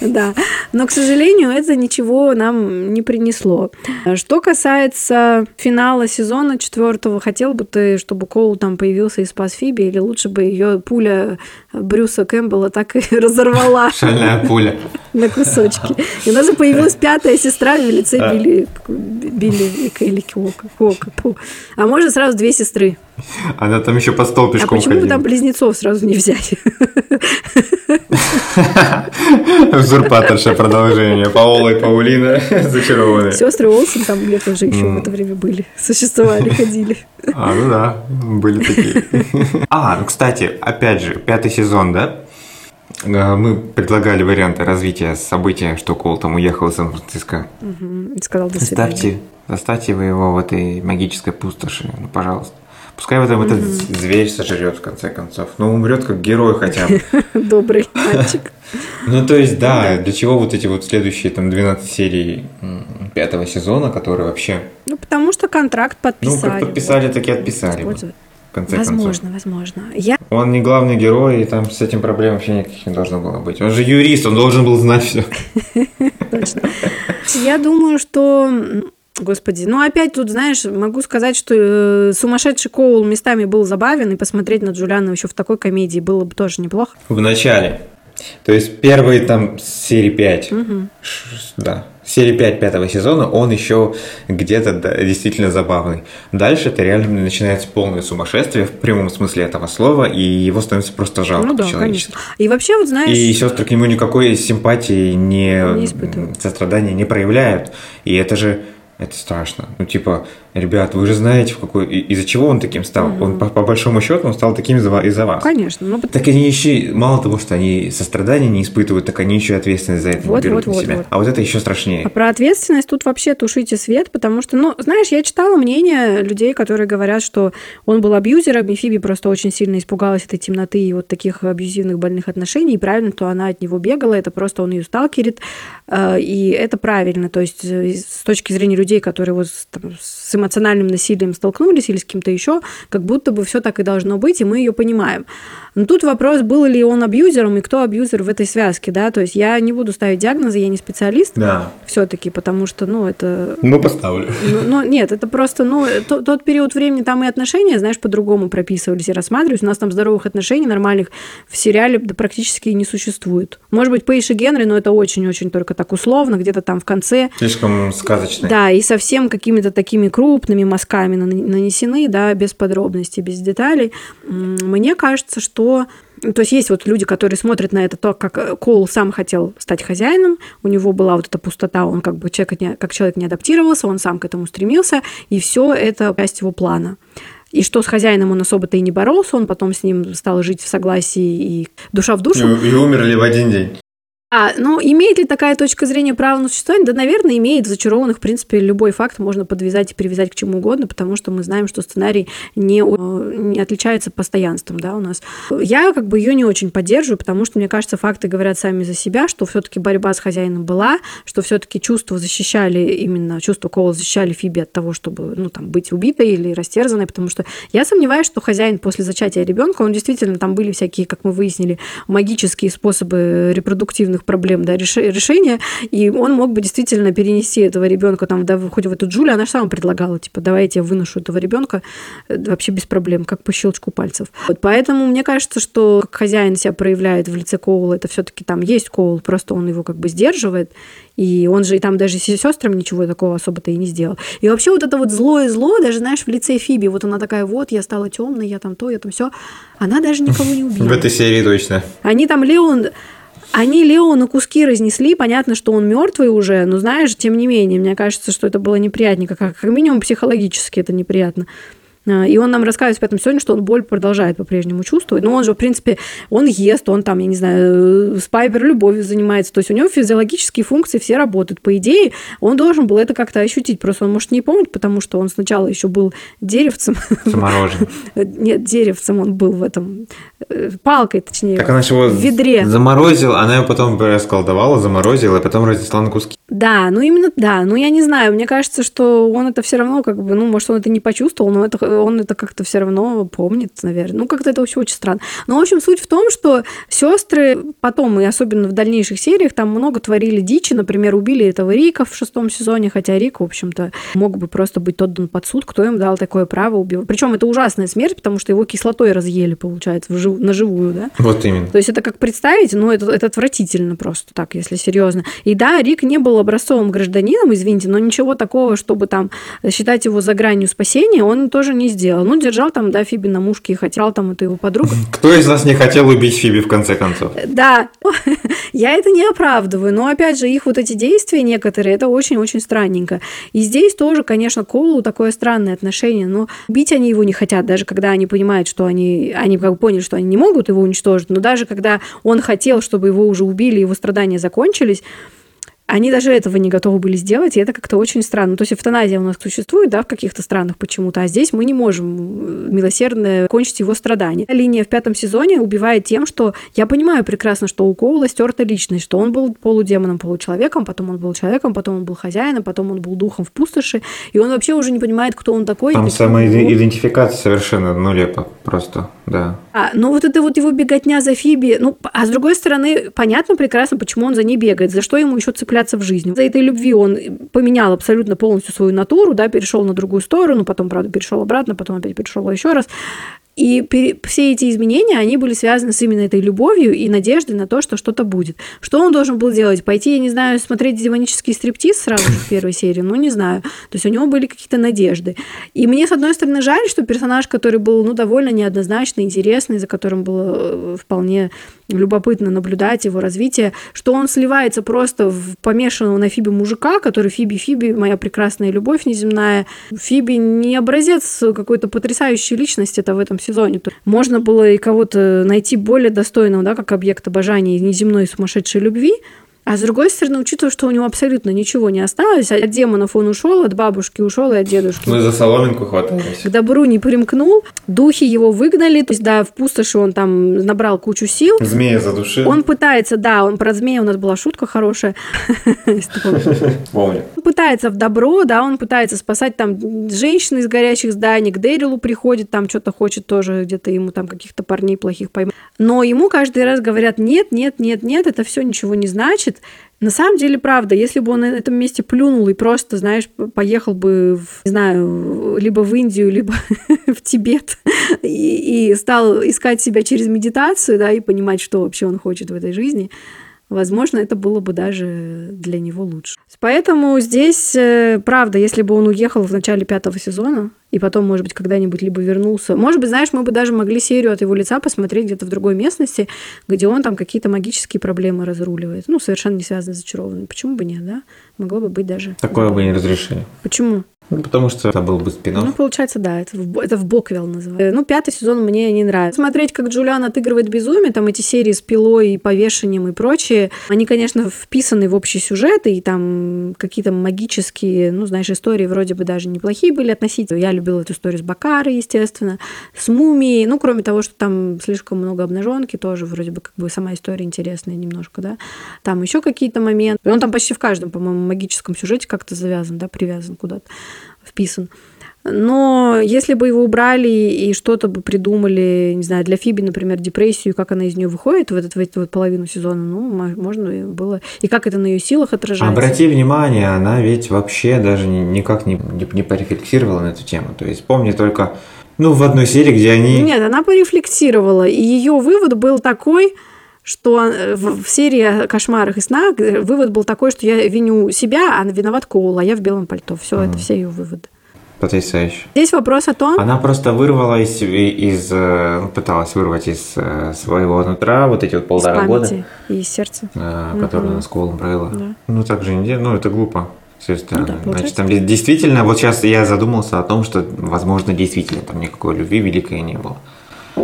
Да, но, к сожалению, это ничего нам не принесло. Что касается финала сезона четвертого, хотел бы ты, чтобы Коул там появился и спас Фиби, или лучше бы ее пуля Брюса Кэмпбелла так и разорвала? Шальная пуля. На кусочки. И у нас же появилась пятая сестра в лице Билли, Билли и. О, А можно сразу две сестры. Она там еще по стол пешком А почему ходила. бы там близнецов сразу не взять? Узурпаторша продолжение. Паула и Паулина зачарованные. Сестры Олсен там где тоже еще в это время были. Существовали, ходили. А, ну да, были такие. А, ну, кстати, опять же, пятый сезон, да? Э, мы предлагали варианты развития события, что Кол там уехал из Сан-Франциско. Угу. И сказал до свидания. Ставьте Заставьте вы его в этой магической пустоши, ну, пожалуйста. Пускай вот этот mm-hmm. зверь сожрет, в конце концов. Ну, умрет как герой хотя бы. Добрый мальчик. Ну, то есть, да, для чего вот эти вот следующие там 12 серий пятого сезона, которые вообще... Ну, потому что контракт подписали. Ну, как подписали, так и отписали. Конце возможно, концов. возможно. Я... Он не главный герой, и там с этим проблем вообще никаких не должно было быть. Он же юрист, он должен был знать все. Точно. Я думаю, что Господи, ну опять тут, знаешь, могу сказать, что э, сумасшедший Коул местами был забавен, и посмотреть на Джулиана еще в такой комедии было бы тоже неплохо. В начале. То есть первый там серии 5. Угу. Да. Серия 5 пятого сезона, он еще где-то да, действительно забавный. Дальше это реально начинается полное сумасшествие в прямом смысле этого слова, и его становится просто жалко ну, да, конечно. И вообще, вот знаешь... И сестры к нему никакой симпатии, не, не сострадания не проявляют. И это же это страшно. Ну, типа, ребят, вы же знаете, в какой... из-за чего он таким стал. Угу. Он, по, по большому счету, он стал таким из-за, из-за вас. Конечно. Ну, так они еще, мало того, что они сострадания не испытывают, так они еще ответственность за это вот, берут вот, на себя. Вот. А вот это еще страшнее. А про ответственность тут вообще тушите свет, потому что, ну, знаешь, я читала мнение людей, которые говорят, что он был абьюзером, и Фиби просто очень сильно испугалась этой темноты и вот таких абьюзивных больных отношений, и правильно, то она от него бегала, это просто он ее сталкерит, э, и это правильно. То есть э, с точки зрения людей, которые вот там, с эмоциональным насилием столкнулись или с кем-то еще, как будто бы все так и должно быть, и мы ее понимаем. Но тут вопрос, был ли он абьюзером и кто абьюзер в этой связке, да, то есть я не буду ставить диагнозы, я не специалист да. все-таки, потому что, ну, это... Ну, поставлю. Ну, ну нет, это просто, ну, то, тот период времени там и отношения, знаешь, по-другому прописывались и рассматривались, у нас там здоровых отношений нормальных в сериале да, практически не существует. Может быть, Пейш и Генри, но это очень-очень только так условно, где-то там в конце. Слишком сказочно. Да, и совсем какими-то такими крупными мазками нанесены, да, без подробностей, без деталей. Мне кажется, что то есть есть вот люди, которые смотрят на это то, как э, Коул сам хотел стать хозяином, у него была вот эта пустота, он как бы человек не, как человек не адаптировался, он сам к этому стремился, и все это часть его плана. И что с хозяином он особо-то и не боролся, он потом с ним стал жить в согласии и душа в душу. И, и умерли в один день. А, ну, имеет ли такая точка зрения право на существование? Да, наверное, имеет. В зачарованных, в принципе, любой факт можно подвязать и привязать к чему угодно, потому что мы знаем, что сценарий не, не отличается постоянством, да, у нас. Я как бы ее не очень поддерживаю, потому что, мне кажется, факты говорят сами за себя, что все таки борьба с хозяином была, что все таки чувства защищали именно, чувства Кола защищали Фиби от того, чтобы, ну, там, быть убитой или растерзанной, потому что я сомневаюсь, что хозяин после зачатия ребенка, он действительно, там были всякие, как мы выяснили, магические способы репродуктивных их проблем, да, решения, и он мог бы действительно перенести этого ребенка там, да, хоть в эту Джулию, она же сама предлагала, типа, давайте я выношу этого ребенка э, вообще без проблем, как по щелчку пальцев. Вот поэтому мне кажется, что как хозяин себя проявляет в лице Коула, это все-таки там есть Коул, просто он его как бы сдерживает, и он же и там даже с сестрами ничего такого особо-то и не сделал. И вообще вот это вот злое зло, даже, знаешь, в лице Фиби, вот она такая, вот, я стала темной, я там то, я там все, она даже никого не убила. В этой серии точно. Они там Леон, они Лео на куски разнесли, понятно, что он мертвый уже, но знаешь, тем не менее, мне кажется, что это было неприятненько, как, как минимум психологически это неприятно. А, и он нам рассказывает в этом сегодня, что он боль продолжает по-прежнему чувствовать. Но он же, в принципе, он ест, он там, я не знаю, с Пайпер любовью занимается. То есть у него физиологические функции все работают. По идее, он должен был это как-то ощутить. Просто он может не помнить, потому что он сначала еще был деревцем. Заморожен. Нет, деревцем он был в этом, э, палкой, точнее, так она его в ведре. Заморозила, она его потом расколдовала, заморозила, и потом разнесла на куски. Да, ну именно, да. Ну я не знаю, мне кажется, что он это все равно как бы, ну, может, он это не почувствовал, но это он это как-то все равно помнит, наверное. Ну, как-то это вообще очень странно. Но, в общем, суть в том, что сестры потом, и особенно в дальнейших сериях, там много творили дичи. Например, убили этого Рика в шестом сезоне, хотя Рик, в общем-то, мог бы просто быть отдан под суд. Кто им дал такое право убивать? Причем это ужасная смерть, потому что его кислотой разъели, получается, вжив... на живую, да? Вот именно. То есть это как представить, ну, это, это отвратительно просто так, если серьезно. И да, Рик не был образцовым гражданином, извините, но ничего такого, чтобы там считать его за гранью спасения, он тоже не сделал. Ну, держал там, да, Фиби на мушке и хотел там эту его подругу. Кто из нас не хотел убить Фиби в конце концов? Да, я это не оправдываю, но опять же, их вот эти действия некоторые, это очень-очень странненько. И здесь тоже, конечно, Коулу такое странное отношение, но убить они его не хотят, даже когда они понимают, что они, они как бы поняли, что они не могут его уничтожить, но даже когда он хотел, чтобы его уже убили, его страдания закончились, они даже этого не готовы были сделать, и это как-то очень странно. То есть эвтаназия у нас существует, да, в каких-то странах почему-то, а здесь мы не можем милосердно кончить его страдания. Линия в пятом сезоне убивает тем, что я понимаю прекрасно, что у Коула стерта личность, что он был полудемоном, получеловеком, потом он был человеком, потом он был хозяином, потом он был духом в пустоши, и он вообще уже не понимает, кто он такой. Там самоидентификация совершенно нелепо просто, да. А, ну вот это вот его беготня за Фиби, ну, а с другой стороны, понятно прекрасно, почему он за ней бегает, за что ему еще цепляться цепляться в жизни. За этой любви он поменял абсолютно полностью свою натуру, да, перешел на другую сторону, потом, правда, перешел обратно, потом опять перешел еще раз. И все эти изменения, они были связаны с именно этой любовью и надеждой на то, что что-то будет. Что он должен был делать? Пойти, я не знаю, смотреть демонический стриптиз сразу же в первой серии? Ну, не знаю. То есть у него были какие-то надежды. И мне, с одной стороны, жаль, что персонаж, который был, ну, довольно неоднозначный, интересный, за которым было э, вполне любопытно наблюдать его развитие, что он сливается просто в помешанного на Фиби мужика, который Фиби, Фиби, моя прекрасная любовь неземная. Фиби не образец какой-то потрясающей личности это в этом сезоне. Можно было и кого-то найти более достойного, да, как объект обожания неземной сумасшедшей любви, а с другой стороны, учитывая, что у него абсолютно ничего не осталось, от демонов он ушел, от бабушки ушел и от дедушки. Ну и за соломинку хватались. К добру не примкнул, духи его выгнали, то есть, да, в пустоши он там набрал кучу сил. Змея задушил. Он пытается, да, он про змея у нас была шутка хорошая. Помню. Он пытается в добро, да, он пытается спасать там женщин из горящих зданий, к Дэрилу приходит, там что-то хочет тоже где-то ему там каких-то парней плохих поймать. Но ему каждый раз говорят, нет, нет, нет, нет, это все ничего не значит, на самом деле, правда, если бы он на этом месте плюнул и просто, знаешь, поехал бы, в, не знаю, либо в Индию, либо в Тибет и, и стал искать себя через медитацию, да, и понимать, что вообще он хочет в этой жизни, возможно, это было бы даже для него лучше. Поэтому здесь, э, правда, если бы он уехал в начале пятого сезона, и потом, может быть, когда-нибудь либо вернулся. Может быть, знаешь, мы бы даже могли серию от его лица посмотреть где-то в другой местности, где он там какие-то магические проблемы разруливает. Ну, совершенно не связаны с зачарованным. Почему бы нет, да? Могло бы быть даже... Такое бы не разрешили. Почему? Ну, потому что это был бы спин Ну, получается, да, это в, это в Боквилл называется. Ну, пятый сезон мне не нравится. Смотреть, как Джулиан отыгрывает безумие, там эти серии с пилой и повешением и прочее, они, конечно, вписаны в общий сюжет, и там какие-то магические, ну, знаешь, истории вроде бы даже неплохие были относительно. Я любила эту историю с Бакарой, естественно, с Мумией, ну, кроме того, что там слишком много обнаженки, тоже вроде бы как бы сама история интересная немножко, да. Там еще какие-то моменты. Он там почти в каждом, по-моему, магическом сюжете как-то завязан, да, привязан куда-то вписан. Но если бы его убрали и что-то бы придумали, не знаю, для Фиби, например, депрессию, как она из нее выходит в, этот, в эту вот половину сезона, ну, можно было... И как это на ее силах отражается. Обрати внимание, она ведь вообще даже никак не, не, не порефлексировала на эту тему. То есть помни только, ну, в одной серии, где они... Нет, она порефлексировала, и ее вывод был такой, что э, в серии кошмарах и снах вывод был такой, что я виню себя, а виноват Коул, а я в белом пальто. Все, mm. это все ее выводы. Потрясающе. Здесь вопрос о том... Она просто вырвала из, из э, ну, пыталась вырвать из э, своего нутра вот эти вот полтора года. и из сердца. Которые угу. она с Коулом провела. Да. Ну, так же не ну, это глупо. С стороны. Ну, да, Значит, там действительно, вот сейчас я задумался о том, что, возможно, действительно там никакой любви великой не было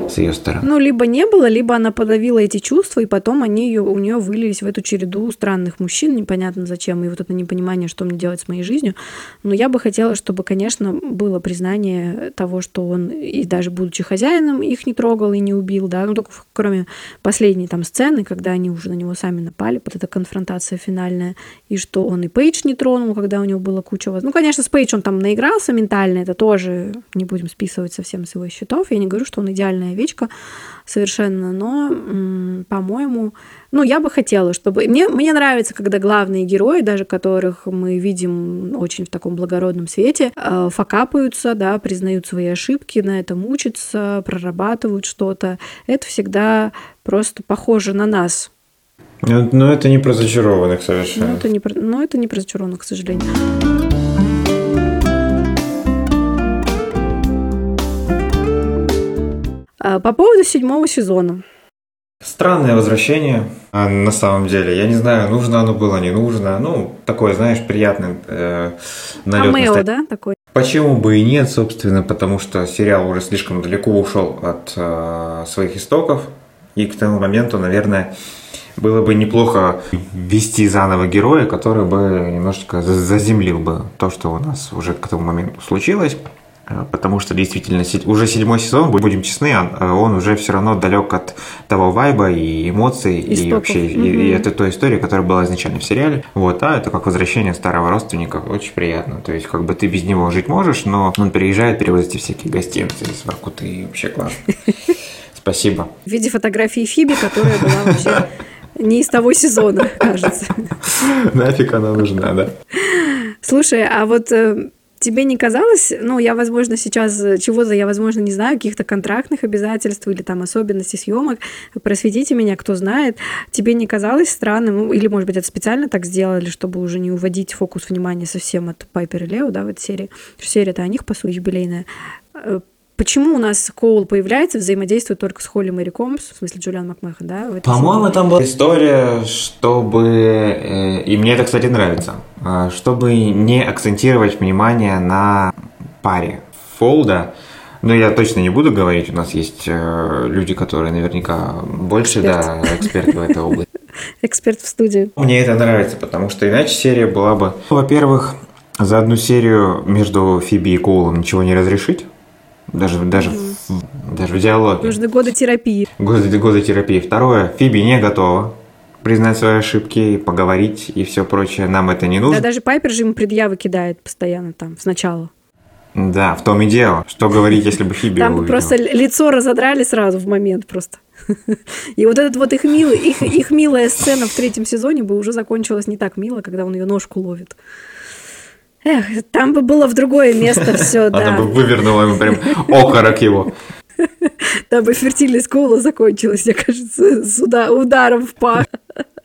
с ее стороны. Ну, либо не было, либо она подавила эти чувства, и потом они ее, у нее вылились в эту череду странных мужчин, непонятно зачем, и вот это непонимание, что мне делать с моей жизнью. Но я бы хотела, чтобы, конечно, было признание того, что он, и даже будучи хозяином, их не трогал и не убил, да, ну, только кроме последней там сцены, когда они уже на него сами напали, вот эта конфронтация финальная, и что он и Пейдж не тронул, когда у него было куча... Ну, конечно, с Пейдж он там наигрался ментально, это тоже не будем списывать совсем с его счетов. Я не говорю, что он идеальный идеальная овечка совершенно, но, по-моему, ну, я бы хотела, чтобы... Мне, мне нравится, когда главные герои, даже которых мы видим очень в таком благородном свете, э, факапаются, да, признают свои ошибки, на этом учатся, прорабатывают что-то. Это всегда просто похоже на нас. Но, но это не про зачарованных совершенно. Ну, это не про, но это не про зачарованных, к сожалению. По поводу седьмого сезона. Странное возвращение, а, на самом деле. Я не знаю, нужно оно было, не нужно. Ну, такое, знаешь, приятный э, налет. Камео, да, такой? Почему бы и нет, собственно, потому что сериал уже слишком далеко ушел от э, своих истоков. И к тому моменту, наверное, было бы неплохо ввести заново героя, который бы немножечко заземлил бы то, что у нас уже к тому моменту случилось. Э, потому что действительно уже седьмой сезон, будем честны, э, он уже все равно далек от того вайба и эмоций Истоков. и вообще угу. и, и это той истории, которая была изначально в сериале. Вот, а это как возвращение старого родственника, очень приятно. То есть как бы ты без него жить можешь, но он приезжает, перевозит всякие гостинцы из Воркуты, и вообще классно. Спасибо. В виде фотографии Фиби, которая была вообще не из того сезона, кажется. Нафиг она нужна, да. Слушай, а вот э, тебе не казалось, ну, я, возможно, сейчас чего-то, я, возможно, не знаю, каких-то контрактных обязательств или там особенностей съемок, просветите меня, кто знает, тебе не казалось странным, или, может быть, это специально так сделали, чтобы уже не уводить фокус внимания совсем от Пайпер и Лео, да, в этой серии, серия-то о них, по сути, юбилейная, Почему у нас Коул появляется, взаимодействует только с Холли Мэри Комс, в смысле Джулиан Макмехан, да? По-моему, там была история, чтобы... Э, и мне это, кстати, нравится. Э, чтобы не акцентировать внимание на паре Фолда, но я точно не буду говорить, у нас есть э, люди, которые наверняка больше, Эксперт. да, эксперты в этой области. Эксперт в студии. Мне это нравится, потому что иначе серия была бы... Во-первых, за одну серию между Фиби и Коулом ничего не разрешить. Даже, даже, угу. в, даже в диалоге. Нужны годы терапии. Годы, годы терапии. Второе. Фиби не готова признать свои ошибки, поговорить и все прочее. Нам это не нужно. Да, даже Пайпер же ему предъявы кидает постоянно там, сначала. Да, в том и дело. Что говорить, если бы Фиби Там просто лицо разодрали сразу в момент просто. И вот этот вот их милый, их, их милая сцена в третьем сезоне бы уже закончилась не так мило, когда он ее ножку ловит. Эх, там бы было в другое место все, да. Она бы вывернула ему прям окорок его. Там бы фертильность Коула закончилась, мне кажется, с ударом в пах.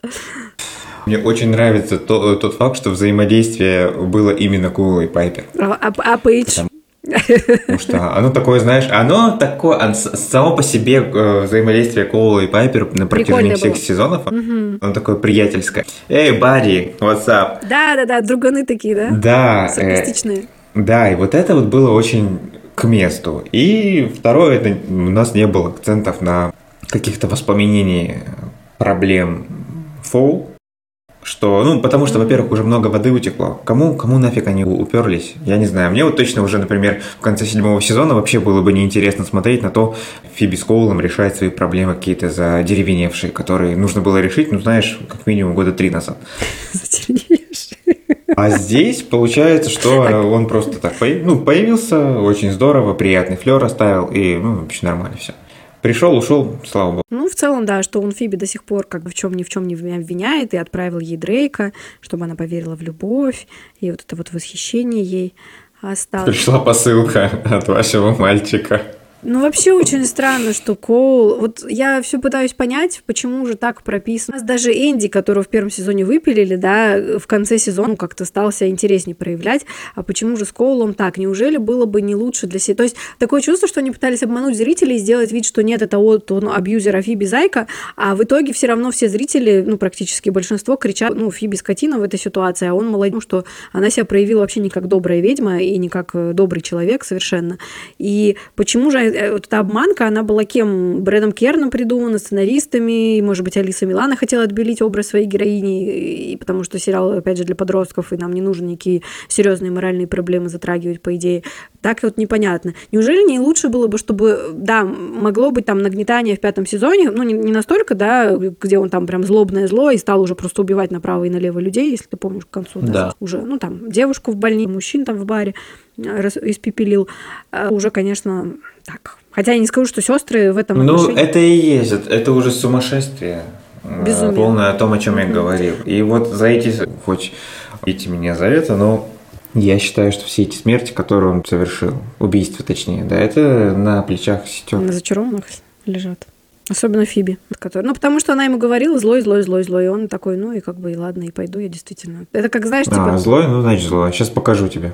Мне очень нравится то, тот факт, что взаимодействие было именно Коула и Пайпер. А, а, а Пейдж? Потому что оно такое, знаешь, оно такое, само по себе э, взаимодействие Коула и Пайпер на протяжении всех было. сезонов, угу. оно такое приятельское. Эй, Барри, what's up? Да-да-да, друганы такие, да? Да. Э, Саркастичные. Э, да, и вот это вот было очень к месту. И второе, это у нас не было акцентов на каких-то воспоминаний проблем Фоу, что, ну, потому что, во-первых, уже много воды утекло. Кому, кому нафиг они уперлись? Я не знаю. Мне вот точно уже, например, в конце седьмого сезона вообще было бы неинтересно смотреть на то, Фиби с Коулом решает свои проблемы какие-то задеревеневшие, которые нужно было решить, ну, знаешь, как минимум года три назад. А здесь получается, что он просто так ну, появился, очень здорово, приятный флер оставил, и ну, вообще нормально все. Пришел, ушел, слава богу. Ну, в целом, да, что он Фиби до сих пор как бы в чем ни в чем не обвиняет и отправил ей Дрейка, чтобы она поверила в любовь, и вот это вот восхищение ей осталось. Пришла посылка от вашего мальчика. Ну, вообще очень странно, что Коул... Вот я все пытаюсь понять, почему же так прописано. У нас даже Энди, которого в первом сезоне выпилили, да, в конце сезона как-то стал себя интереснее проявлять. А почему же с Коулом так? Неужели было бы не лучше для себя? То есть такое чувство, что они пытались обмануть зрителей и сделать вид, что нет, это вот он абьюзер, Фиби зайка, а в итоге все равно все зрители, ну, практически большинство кричат, ну, Фиби скотина в этой ситуации, а он молодец, ну, что она себя проявила вообще не как добрая ведьма и не как э, добрый человек совершенно. И почему же вот эта обманка, она была кем? Брэдом Керном придумана, сценаристами, и, может быть, Алиса Милана хотела отбелить образ своей героини, и потому что сериал, опять же, для подростков, и нам не нужно никакие серьезные моральные проблемы затрагивать, по идее. Так вот непонятно. Неужели не лучше было бы, чтобы, да, могло быть там нагнетание в пятом сезоне, ну, не, не настолько, да, где он там прям злобное зло и стал уже просто убивать направо и налево людей, если ты помнишь, к концу, да, да. уже, ну, там, девушку в больнице, мужчин там в баре э, испепелил. А уже, конечно, так. Хотя я не скажу, что сестры в этом Ну, отношении... это и есть, это уже сумасшествие. Э, Безумие. Полное о том, о чем я говорил. И вот за эти, хоть идите меня за это, но я считаю, что все эти смерти, которые он совершил, убийства точнее, да, это на плечах сестер. На зачарованных лежат. Особенно Фиби, который, ну, потому что она ему говорила злой, злой, злой, злой, и он такой, ну, и как бы, и ладно, и пойду я действительно. Это как, знаешь, типа... А, злой? Ну, значит, злой. Сейчас покажу тебе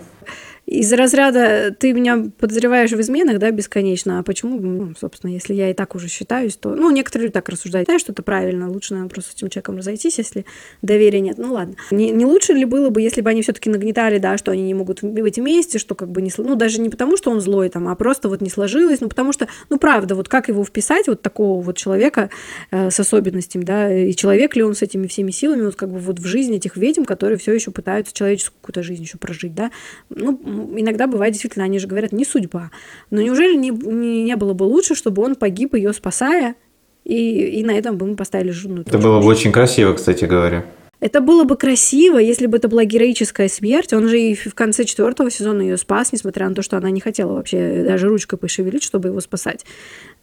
из разряда ты меня подозреваешь в изменах, да, бесконечно, а почему, ну, собственно, если я и так уже считаюсь, то, ну, некоторые так рассуждают, знаешь, что это правильно, лучше, наверное, просто с этим человеком разойтись, если доверия нет, ну, ладно. Не, не лучше ли было бы, если бы они все таки нагнетали, да, что они не могут быть вместе, что как бы не, ну, даже не потому, что он злой там, а просто вот не сложилось, ну, потому что, ну, правда, вот как его вписать, вот такого вот человека э, с особенностями, да, и человек ли он с этими всеми силами, вот как бы вот в жизни этих ведьм, которые все еще пытаются человеческую какую-то жизнь еще прожить, да, ну, иногда бывает действительно, они же говорят, не судьба. Но неужели не, не, не было бы лучше, чтобы он погиб ее спасая, и, и на этом бы мы поставили жирную Это было бы очень красиво, кстати говоря. Это было бы красиво, если бы это была героическая смерть. Он же и в конце четвертого сезона ее спас, несмотря на то, что она не хотела вообще даже ручкой пошевелить, чтобы его спасать,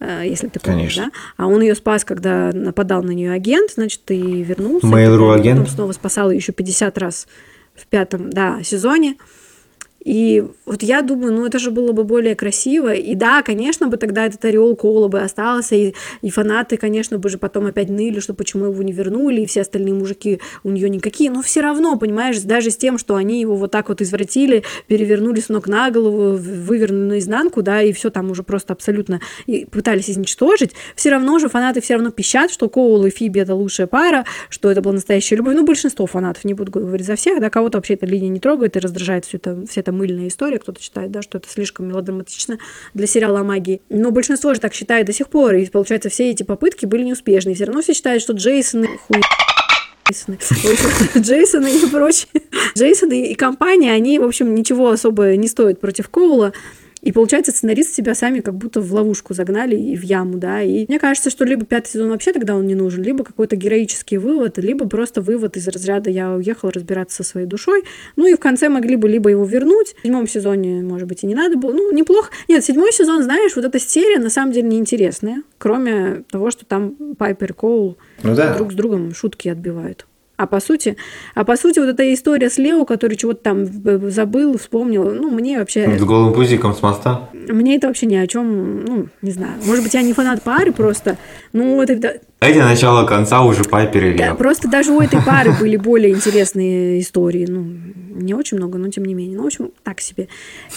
э, если ты помнишь, Конечно. да? А он ее спас, когда нападал на нее агент, значит, и вернулся. Mail.ru агент. Потом снова спасал ее еще 50 раз в пятом, да, сезоне. И вот я думаю, ну это же было бы более красиво. И да, конечно бы тогда этот ореол Коула бы остался, и, и фанаты, конечно, бы же потом опять ныли, что почему его не вернули, и все остальные мужики у нее никакие. Но все равно, понимаешь, даже с тем, что они его вот так вот извратили, перевернули с ног на голову, вывернули наизнанку, да, и все там уже просто абсолютно и пытались изничтожить, все равно же фанаты все равно пищат, что Коул и Фиби это лучшая пара, что это была настоящая любовь. Ну, большинство фанатов, не буду говорить за всех, да, кого-то вообще эта линия не трогает и раздражает все это, вся эта мыльная история, кто-то считает, да, что это слишком мелодраматично для сериала о магии. Но большинство же так считает до сих пор, и получается, все эти попытки были неуспешны. И все равно все считают, что Джейсон хуй Джейсон и прочие. Джейсон и компания, они, в общем, ничего особо не стоят против Коула. И получается, сценаристы себя сами как будто в ловушку загнали и в яму, да. И мне кажется, что либо пятый сезон вообще тогда он не нужен, либо какой-то героический вывод, либо просто вывод из разряда «я уехал разбираться со своей душой». Ну и в конце могли бы либо его вернуть. В седьмом сезоне, может быть, и не надо было. Ну, неплохо. Нет, седьмой сезон, знаешь, вот эта серия на самом деле неинтересная, кроме того, что там Пайпер и Коул ну, да. друг с другом шутки отбивают. А по сути, а по сути вот эта история с Лео, который чего-то там забыл, вспомнил, ну, мне вообще... С голым пузиком с моста? Мне это вообще ни о чем, ну, не знаю. Может быть, я не фанат пары просто, ну, это эти начало конца уже Пайпер и Да, просто даже у этой пары были более интересные истории. Ну, не очень много, но тем не менее. Ну, в общем, так себе.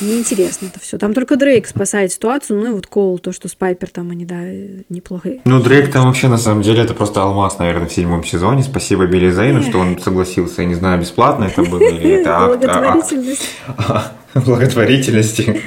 Неинтересно это все. Там только Дрейк спасает ситуацию, ну и вот Коул, то, что с Пайпер там они, да, неплохо. Ну, Дрейк там вообще, на самом деле, это просто алмаз, наверное, в седьмом сезоне. Спасибо Билли Зейну, что он согласился. Я не знаю, бесплатно это было или это акт. Благотворительности.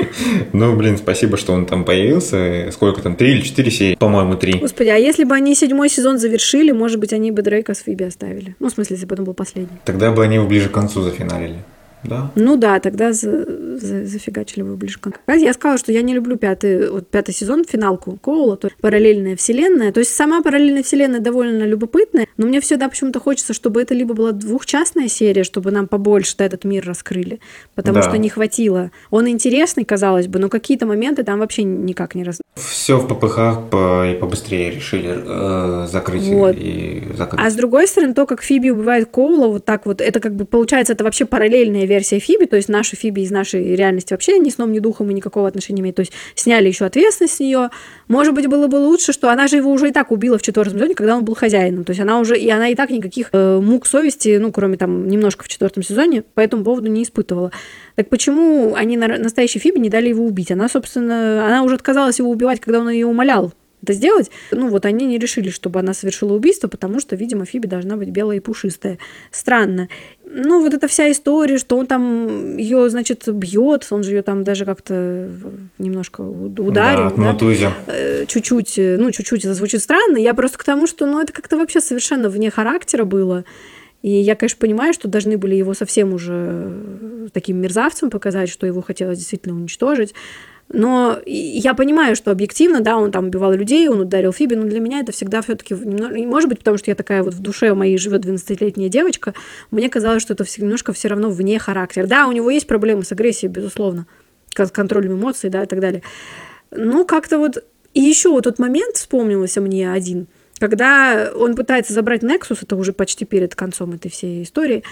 Ну, блин, спасибо, что он там появился. Сколько там, три или четыре серии? По-моему, три. Господи, а если бы они седьмой сезон завершили, может быть, они бы Дрейка с Фиби оставили. Ну, в смысле, если бы он был последний. Тогда бы они его ближе к концу зафиналили. Да. Ну да, тогда за, за, зафигачили вы ближе к Я сказала, что я не люблю пятый, вот пятый сезон, финалку Коула, то есть параллельная вселенная. То есть сама параллельная вселенная довольно любопытная, но мне всегда почему-то хочется, чтобы это либо была двухчастная серия, чтобы нам побольше этот мир раскрыли, потому да. что не хватило. Он интересный, казалось бы, но какие-то моменты там вообще никак не раз. Все в ППХ по, и побыстрее решили э, закрыть вот. и закрыть. А с другой стороны, то, как Фиби убивает Коула, вот так вот, это как бы получается, это вообще параллельная версия Фиби, то есть наша Фиби из нашей реальности вообще ни сном, ни духом и никакого отношения не имеет. То есть сняли еще ответственность с нее. Может быть, было бы лучше, что она же его уже и так убила в четвертом сезоне, когда он был хозяином. То есть она уже, и она и так никаких э, мук совести, ну, кроме там немножко в четвертом сезоне, по этому поводу не испытывала. Так почему они на настоящей Фиби не дали его убить? Она, собственно, она уже отказалась его убивать, когда он ее умолял это сделать. Ну вот они не решили, чтобы она совершила убийство, потому что, видимо, Фиби должна быть белая и пушистая. Странно. Ну вот эта вся история, что он там ее, значит, бьет, он же ее там даже как-то немножко ударил. Да, да? Э, чуть-чуть, ну чуть-чуть это звучит странно. Я просто к тому, что ну это как-то вообще совершенно вне характера было. И я, конечно, понимаю, что должны были его совсем уже таким мерзавцем показать, что его хотелось действительно уничтожить. Но я понимаю, что объективно, да, он там убивал людей, он ударил Фиби, но для меня это всегда все таки может быть, потому что я такая вот в душе моей живет 12-летняя девочка, мне казалось, что это немножко все равно вне характера. Да, у него есть проблемы с агрессией, безусловно, с контролем эмоций, да, и так далее. Но как-то вот... И еще вот тот момент вспомнился мне один, когда он пытается забрать Nexus, это уже почти перед концом этой всей истории,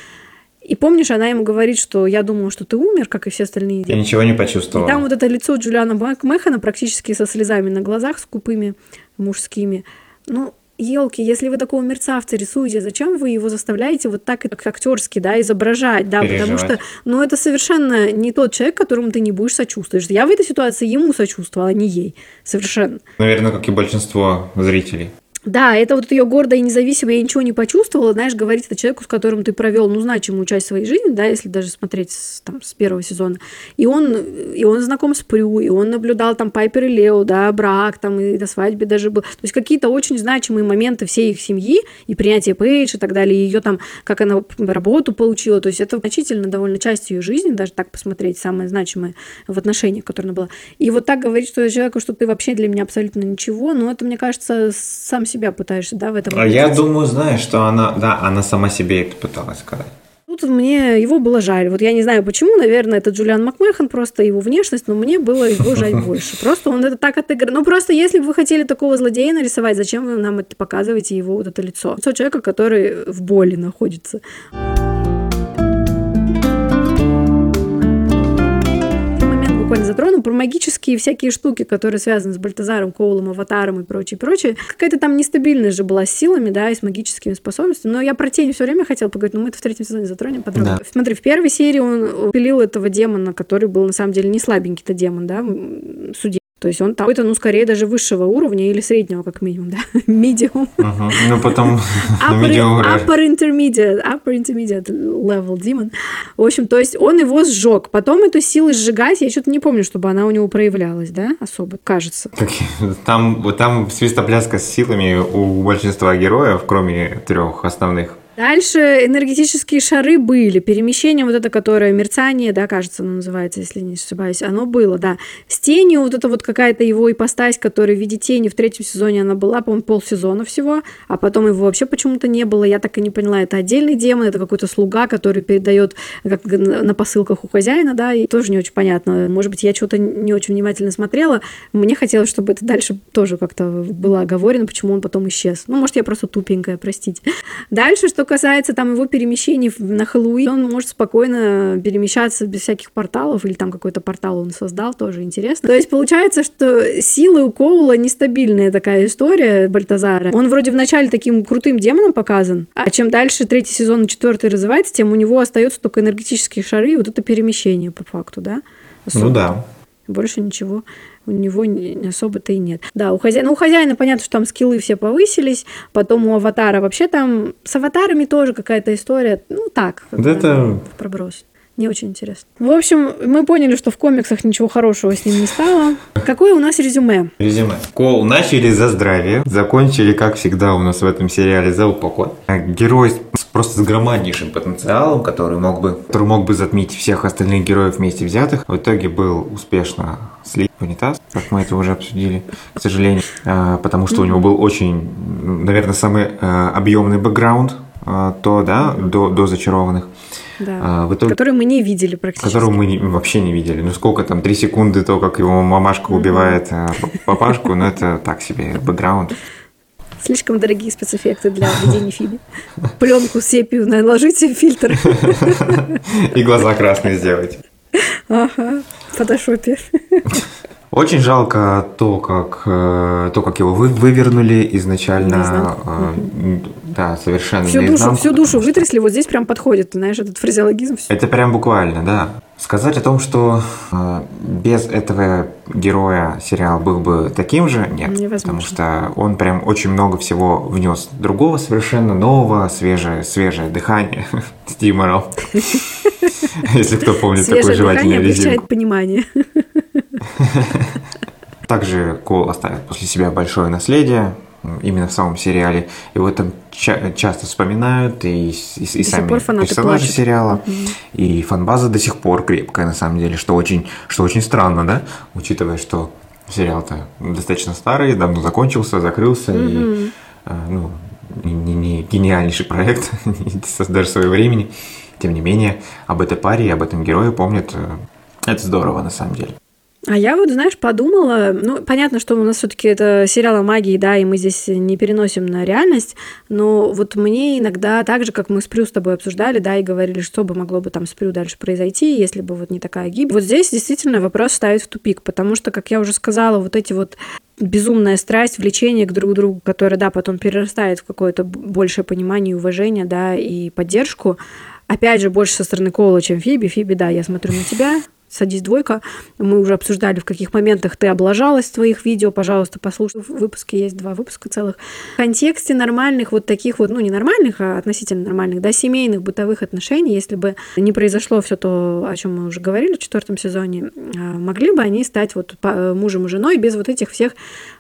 и помнишь, она ему говорит, что я думала, что ты умер, как и все остальные. Я ничего не почувствовала. И там вот это лицо Джулиана Мэхана практически со слезами на глазах, скупыми, мужскими. Ну, елки, если вы такого мерцавца рисуете, зачем вы его заставляете вот так как актерски, да, изображать, да, Переживать. потому что, ну, это совершенно не тот человек, которому ты не будешь сочувствовать. Я в этой ситуации ему сочувствовала, а не ей. Совершенно. Наверное, как и большинство зрителей. Да, это вот ее гордая и независимая, я ничего не почувствовала, знаешь, говорить это человеку, с которым ты провел, ну, значимую часть своей жизни, да, если даже смотреть с, там, с первого сезона. И он, и он знаком с Прю, и он наблюдал там Пайпер и Лео, да, брак там, и до свадьбы даже был. То есть какие-то очень значимые моменты всей их семьи, и принятие Пейдж и так далее, и ее там, как она работу получила, то есть это значительно довольно часть ее жизни, даже так посмотреть, самое значимое в отношениях, которые она была. И вот так говорить, что человеку, что ты вообще для меня абсолютно ничего, ну, это, мне кажется, сам себе себя пытаешься, да, в этом. А я думаю, знаешь, что она, да, она сама себе это пыталась сказать. Тут мне его было жаль. Вот я не знаю почему, наверное, это Джулиан Макмехан, просто его внешность, но мне было его жаль больше. Просто он это так отыграл. Ну, просто если бы вы хотели такого злодея нарисовать, зачем вы нам это показываете, его вот это лицо? Лицо человека, который в боли находится. Буквально затрону, про магические всякие штуки, которые связаны с Бальтазаром, Коулом, Аватаром и прочее, прочее. Какая-то там нестабильность же была с силами, да, и с магическими способностями. Но я про тень все время хотела поговорить, но мы это в третьем сезоне затронем подробно. Да. Смотри, в первой серии он пилил этого демона, который был на самом деле не слабенький-то демон, да, судья то есть он там какой-то, ну, скорее даже высшего уровня или среднего, как минимум, да? Medium. Uh-huh. Ну, потом upper, upper intermediate, upper intermediate level demon. В общем, то есть он его сжег. Потом эту силу сжигать, я что-то не помню, чтобы она у него проявлялась, да, особо, кажется. Там, там свистопляска с силами у большинства героев, кроме трех основных. Дальше энергетические шары были. Перемещение вот это, которое мерцание, да, кажется, оно называется, если не ошибаюсь, оно было, да. С тенью вот это вот какая-то его ипостась, которая в виде тени в третьем сезоне она была, по-моему, полсезона всего, а потом его вообще почему-то не было. Я так и не поняла, это отдельный демон, это какой-то слуга, который передает как на посылках у хозяина, да, и тоже не очень понятно. Может быть, я что-то не очень внимательно смотрела. Мне хотелось, чтобы это дальше тоже как-то было оговорено, почему он потом исчез. Ну, может, я просто тупенькая, простите. Дальше, что касается там его перемещений на Хэллоуин, он может спокойно перемещаться без всяких порталов, или там какой-то портал он создал, тоже интересно. То есть получается, что силы у Коула нестабильная такая история Бальтазара. Он вроде вначале таким крутым демоном показан, а чем дальше третий сезон, четвертый развивается, тем у него остаются только энергетические шары и вот это перемещение по факту, да? Особо. Ну да. Больше ничего у него не особо-то и нет. Да, у хозяина, ну, у хозяина понятно, что там скиллы все повысились, потом у аватара вообще там с аватарами тоже какая-то история, ну так, да это... проброс. Не очень интересно. В общем, мы поняли, что в комиксах ничего хорошего с ним не стало. Какое у нас резюме? Резюме. Кол начали за здравие, закончили, как всегда у нас в этом сериале, за упокой. Герой просто с громаднейшим потенциалом, который мог бы, который мог бы затмить всех остальных героев вместе взятых. В итоге был успешно слит в унитаз, как мы это уже обсудили, к сожалению, а, потому что у него был очень, наверное, самый а, объемный бэкграунд, а, то, да, до, до зачарованных. Да. А, в итоге, который мы не видели практически. Которого мы не, вообще не видели. Ну сколько там, три секунды то, как его мамашка убивает а, папашку, ну это так себе бэкграунд. Слишком дорогие спецэффекты для введения Фиби. Пленку сепию наложите, фильтр. И глаза красные сделать. Ага, фотошопе. Очень жалко то, как, э, то, как его вы, вывернули изначально. Э, да, совершенно всю душу, всю душу вытрясли, вот здесь прям подходит, знаешь, этот фразеологизм. Все. Это прям буквально, да. Сказать о том, что э, без этого героя сериал был бы таким же, нет. Невозможно. Потому что он прям очень много всего внес другого, совершенно нового, свежее, свежее дыхание с. Если кто помнит такой жевательный резинку. понимание. Также Кол оставит после себя большое наследие, именно в самом сериале. Его там ча- часто вспоминают, и, и, и, и сами персонажи плачут. сериала, mm-hmm. и фанбаза до сих пор крепкая, на самом деле, что очень, что очень странно, да, учитывая, что сериал-то достаточно старый, давно закончился, закрылся, mm-hmm. и а, ну, не, не, не гениальнейший проект даже своего времени. Тем не менее, об этой паре и об этом герое помнят. Э, это здорово, на самом деле. А я вот, знаешь, подумала, ну, понятно, что у нас все таки это сериал о магии, да, и мы здесь не переносим на реальность, но вот мне иногда, так же, как мы с Прю с тобой обсуждали, да, и говорили, что бы могло бы там с Прю дальше произойти, если бы вот не такая гибель. Вот здесь действительно вопрос ставит в тупик, потому что, как я уже сказала, вот эти вот безумная страсть, влечение к друг другу, которое, да, потом перерастает в какое-то большее понимание, уважение, да, и поддержку, опять же, больше со стороны Кола, чем Фиби. Фиби, да, я смотрю на тебя, садись двойка. Мы уже обсуждали, в каких моментах ты облажалась в твоих видео. Пожалуйста, послушай. В выпуске есть два выпуска целых. В контексте нормальных вот таких вот, ну, не нормальных, а относительно нормальных, да, семейных, бытовых отношений, если бы не произошло все то, о чем мы уже говорили в четвертом сезоне, а, могли бы они стать вот мужем и женой без вот этих всех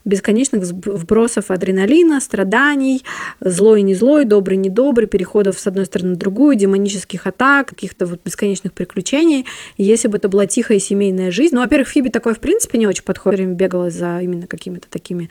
бесконечных вбросов адреналина, страданий, злой и не злой, добрый не добрый, переходов с одной стороны на другую, демонических атак, каких-то вот бесконечных приключений. И если бы это была тихая семейная жизнь, ну, во-первых, Фиби такой, в принципе, не очень подходит. Время бегала за именно какими-то такими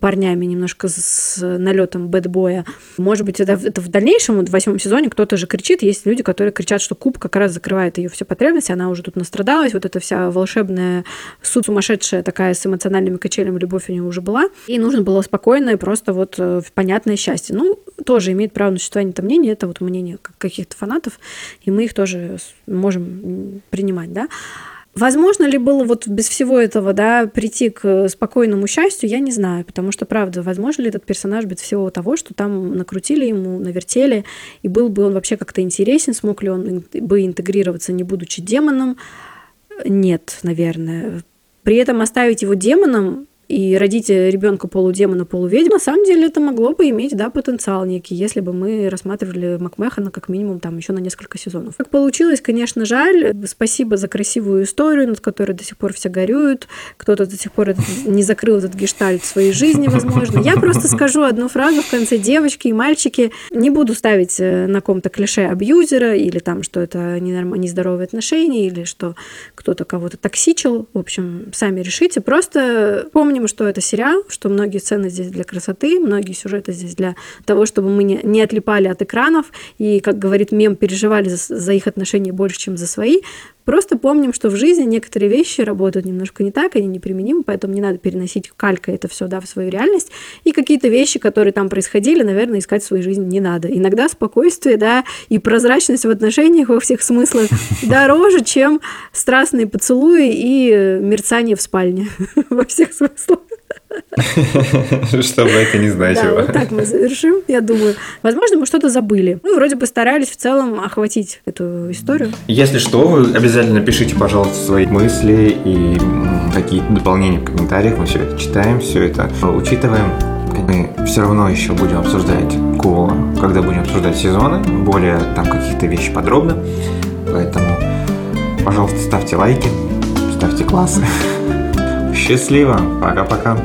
парнями, немножко с налетом бэтбоя. Может быть, это, это в дальнейшем, в восьмом сезоне кто-то же кричит, есть люди, которые кричат, что куб как раз закрывает ее все потребности, она уже тут настрадалась, вот эта вся волшебная, суд сумасшедшая такая с эмоциональными качелями любовь у нее уже была. И нужно было спокойное, просто вот э, понятное счастье. Ну, тоже имеет право на существование это мнение, это вот мнение каких-то фанатов, и мы их тоже можем принимать, да. Возможно ли было вот без всего этого, да, прийти к спокойному счастью, я не знаю, потому что, правда, возможно ли этот персонаж без всего того, что там накрутили ему, навертели, и был бы он вообще как-то интересен, смог ли он бы интегрироваться, не будучи демоном? Нет, наверное. При этом оставить его демоном и родить ребенка полудемона, полуведьма, на самом деле это могло бы иметь, да, потенциал некий, если бы мы рассматривали Макмехана как минимум там еще на несколько сезонов. Как получилось, конечно, жаль. Спасибо за красивую историю, над которой до сих пор все горюют. Кто-то до сих пор не закрыл этот гештальт в своей жизни, возможно. Я просто скажу одну фразу в конце девочки и мальчики. Не буду ставить э, на ком-то клише абьюзера или там, что это нездоровые отношения или что кто-то кого-то токсичил. В общем, сами решите. Просто помните, помним, что это сериал, что многие сцены здесь для красоты, многие сюжеты здесь для того, чтобы мы не, не отлипали от экранов и, как говорит мем, переживали за, за их отношения больше, чем за свои. Просто помним, что в жизни некоторые вещи работают немножко не так, они неприменимы, поэтому не надо переносить калька это все да, в свою реальность. И какие-то вещи, которые там происходили, наверное, искать в своей жизни не надо. Иногда спокойствие да, и прозрачность в отношениях во всех смыслах дороже, чем страстные поцелуи и мерцание в спальне во всех смыслах. Что бы это ни значило. Да, вот так мы завершим, я думаю. Возможно, мы что-то забыли. Мы вроде бы старались в целом охватить эту историю. Если что, вы обязательно пишите, пожалуйста, свои мысли и какие-то дополнения в комментариях. Мы все это читаем, все это учитываем. Мы все равно еще будем обсуждать Кола, когда будем обсуждать сезоны, более там каких-то вещи подробно. Поэтому Пожалуйста, ставьте лайки, ставьте классы. Счастливо. Пока-пока.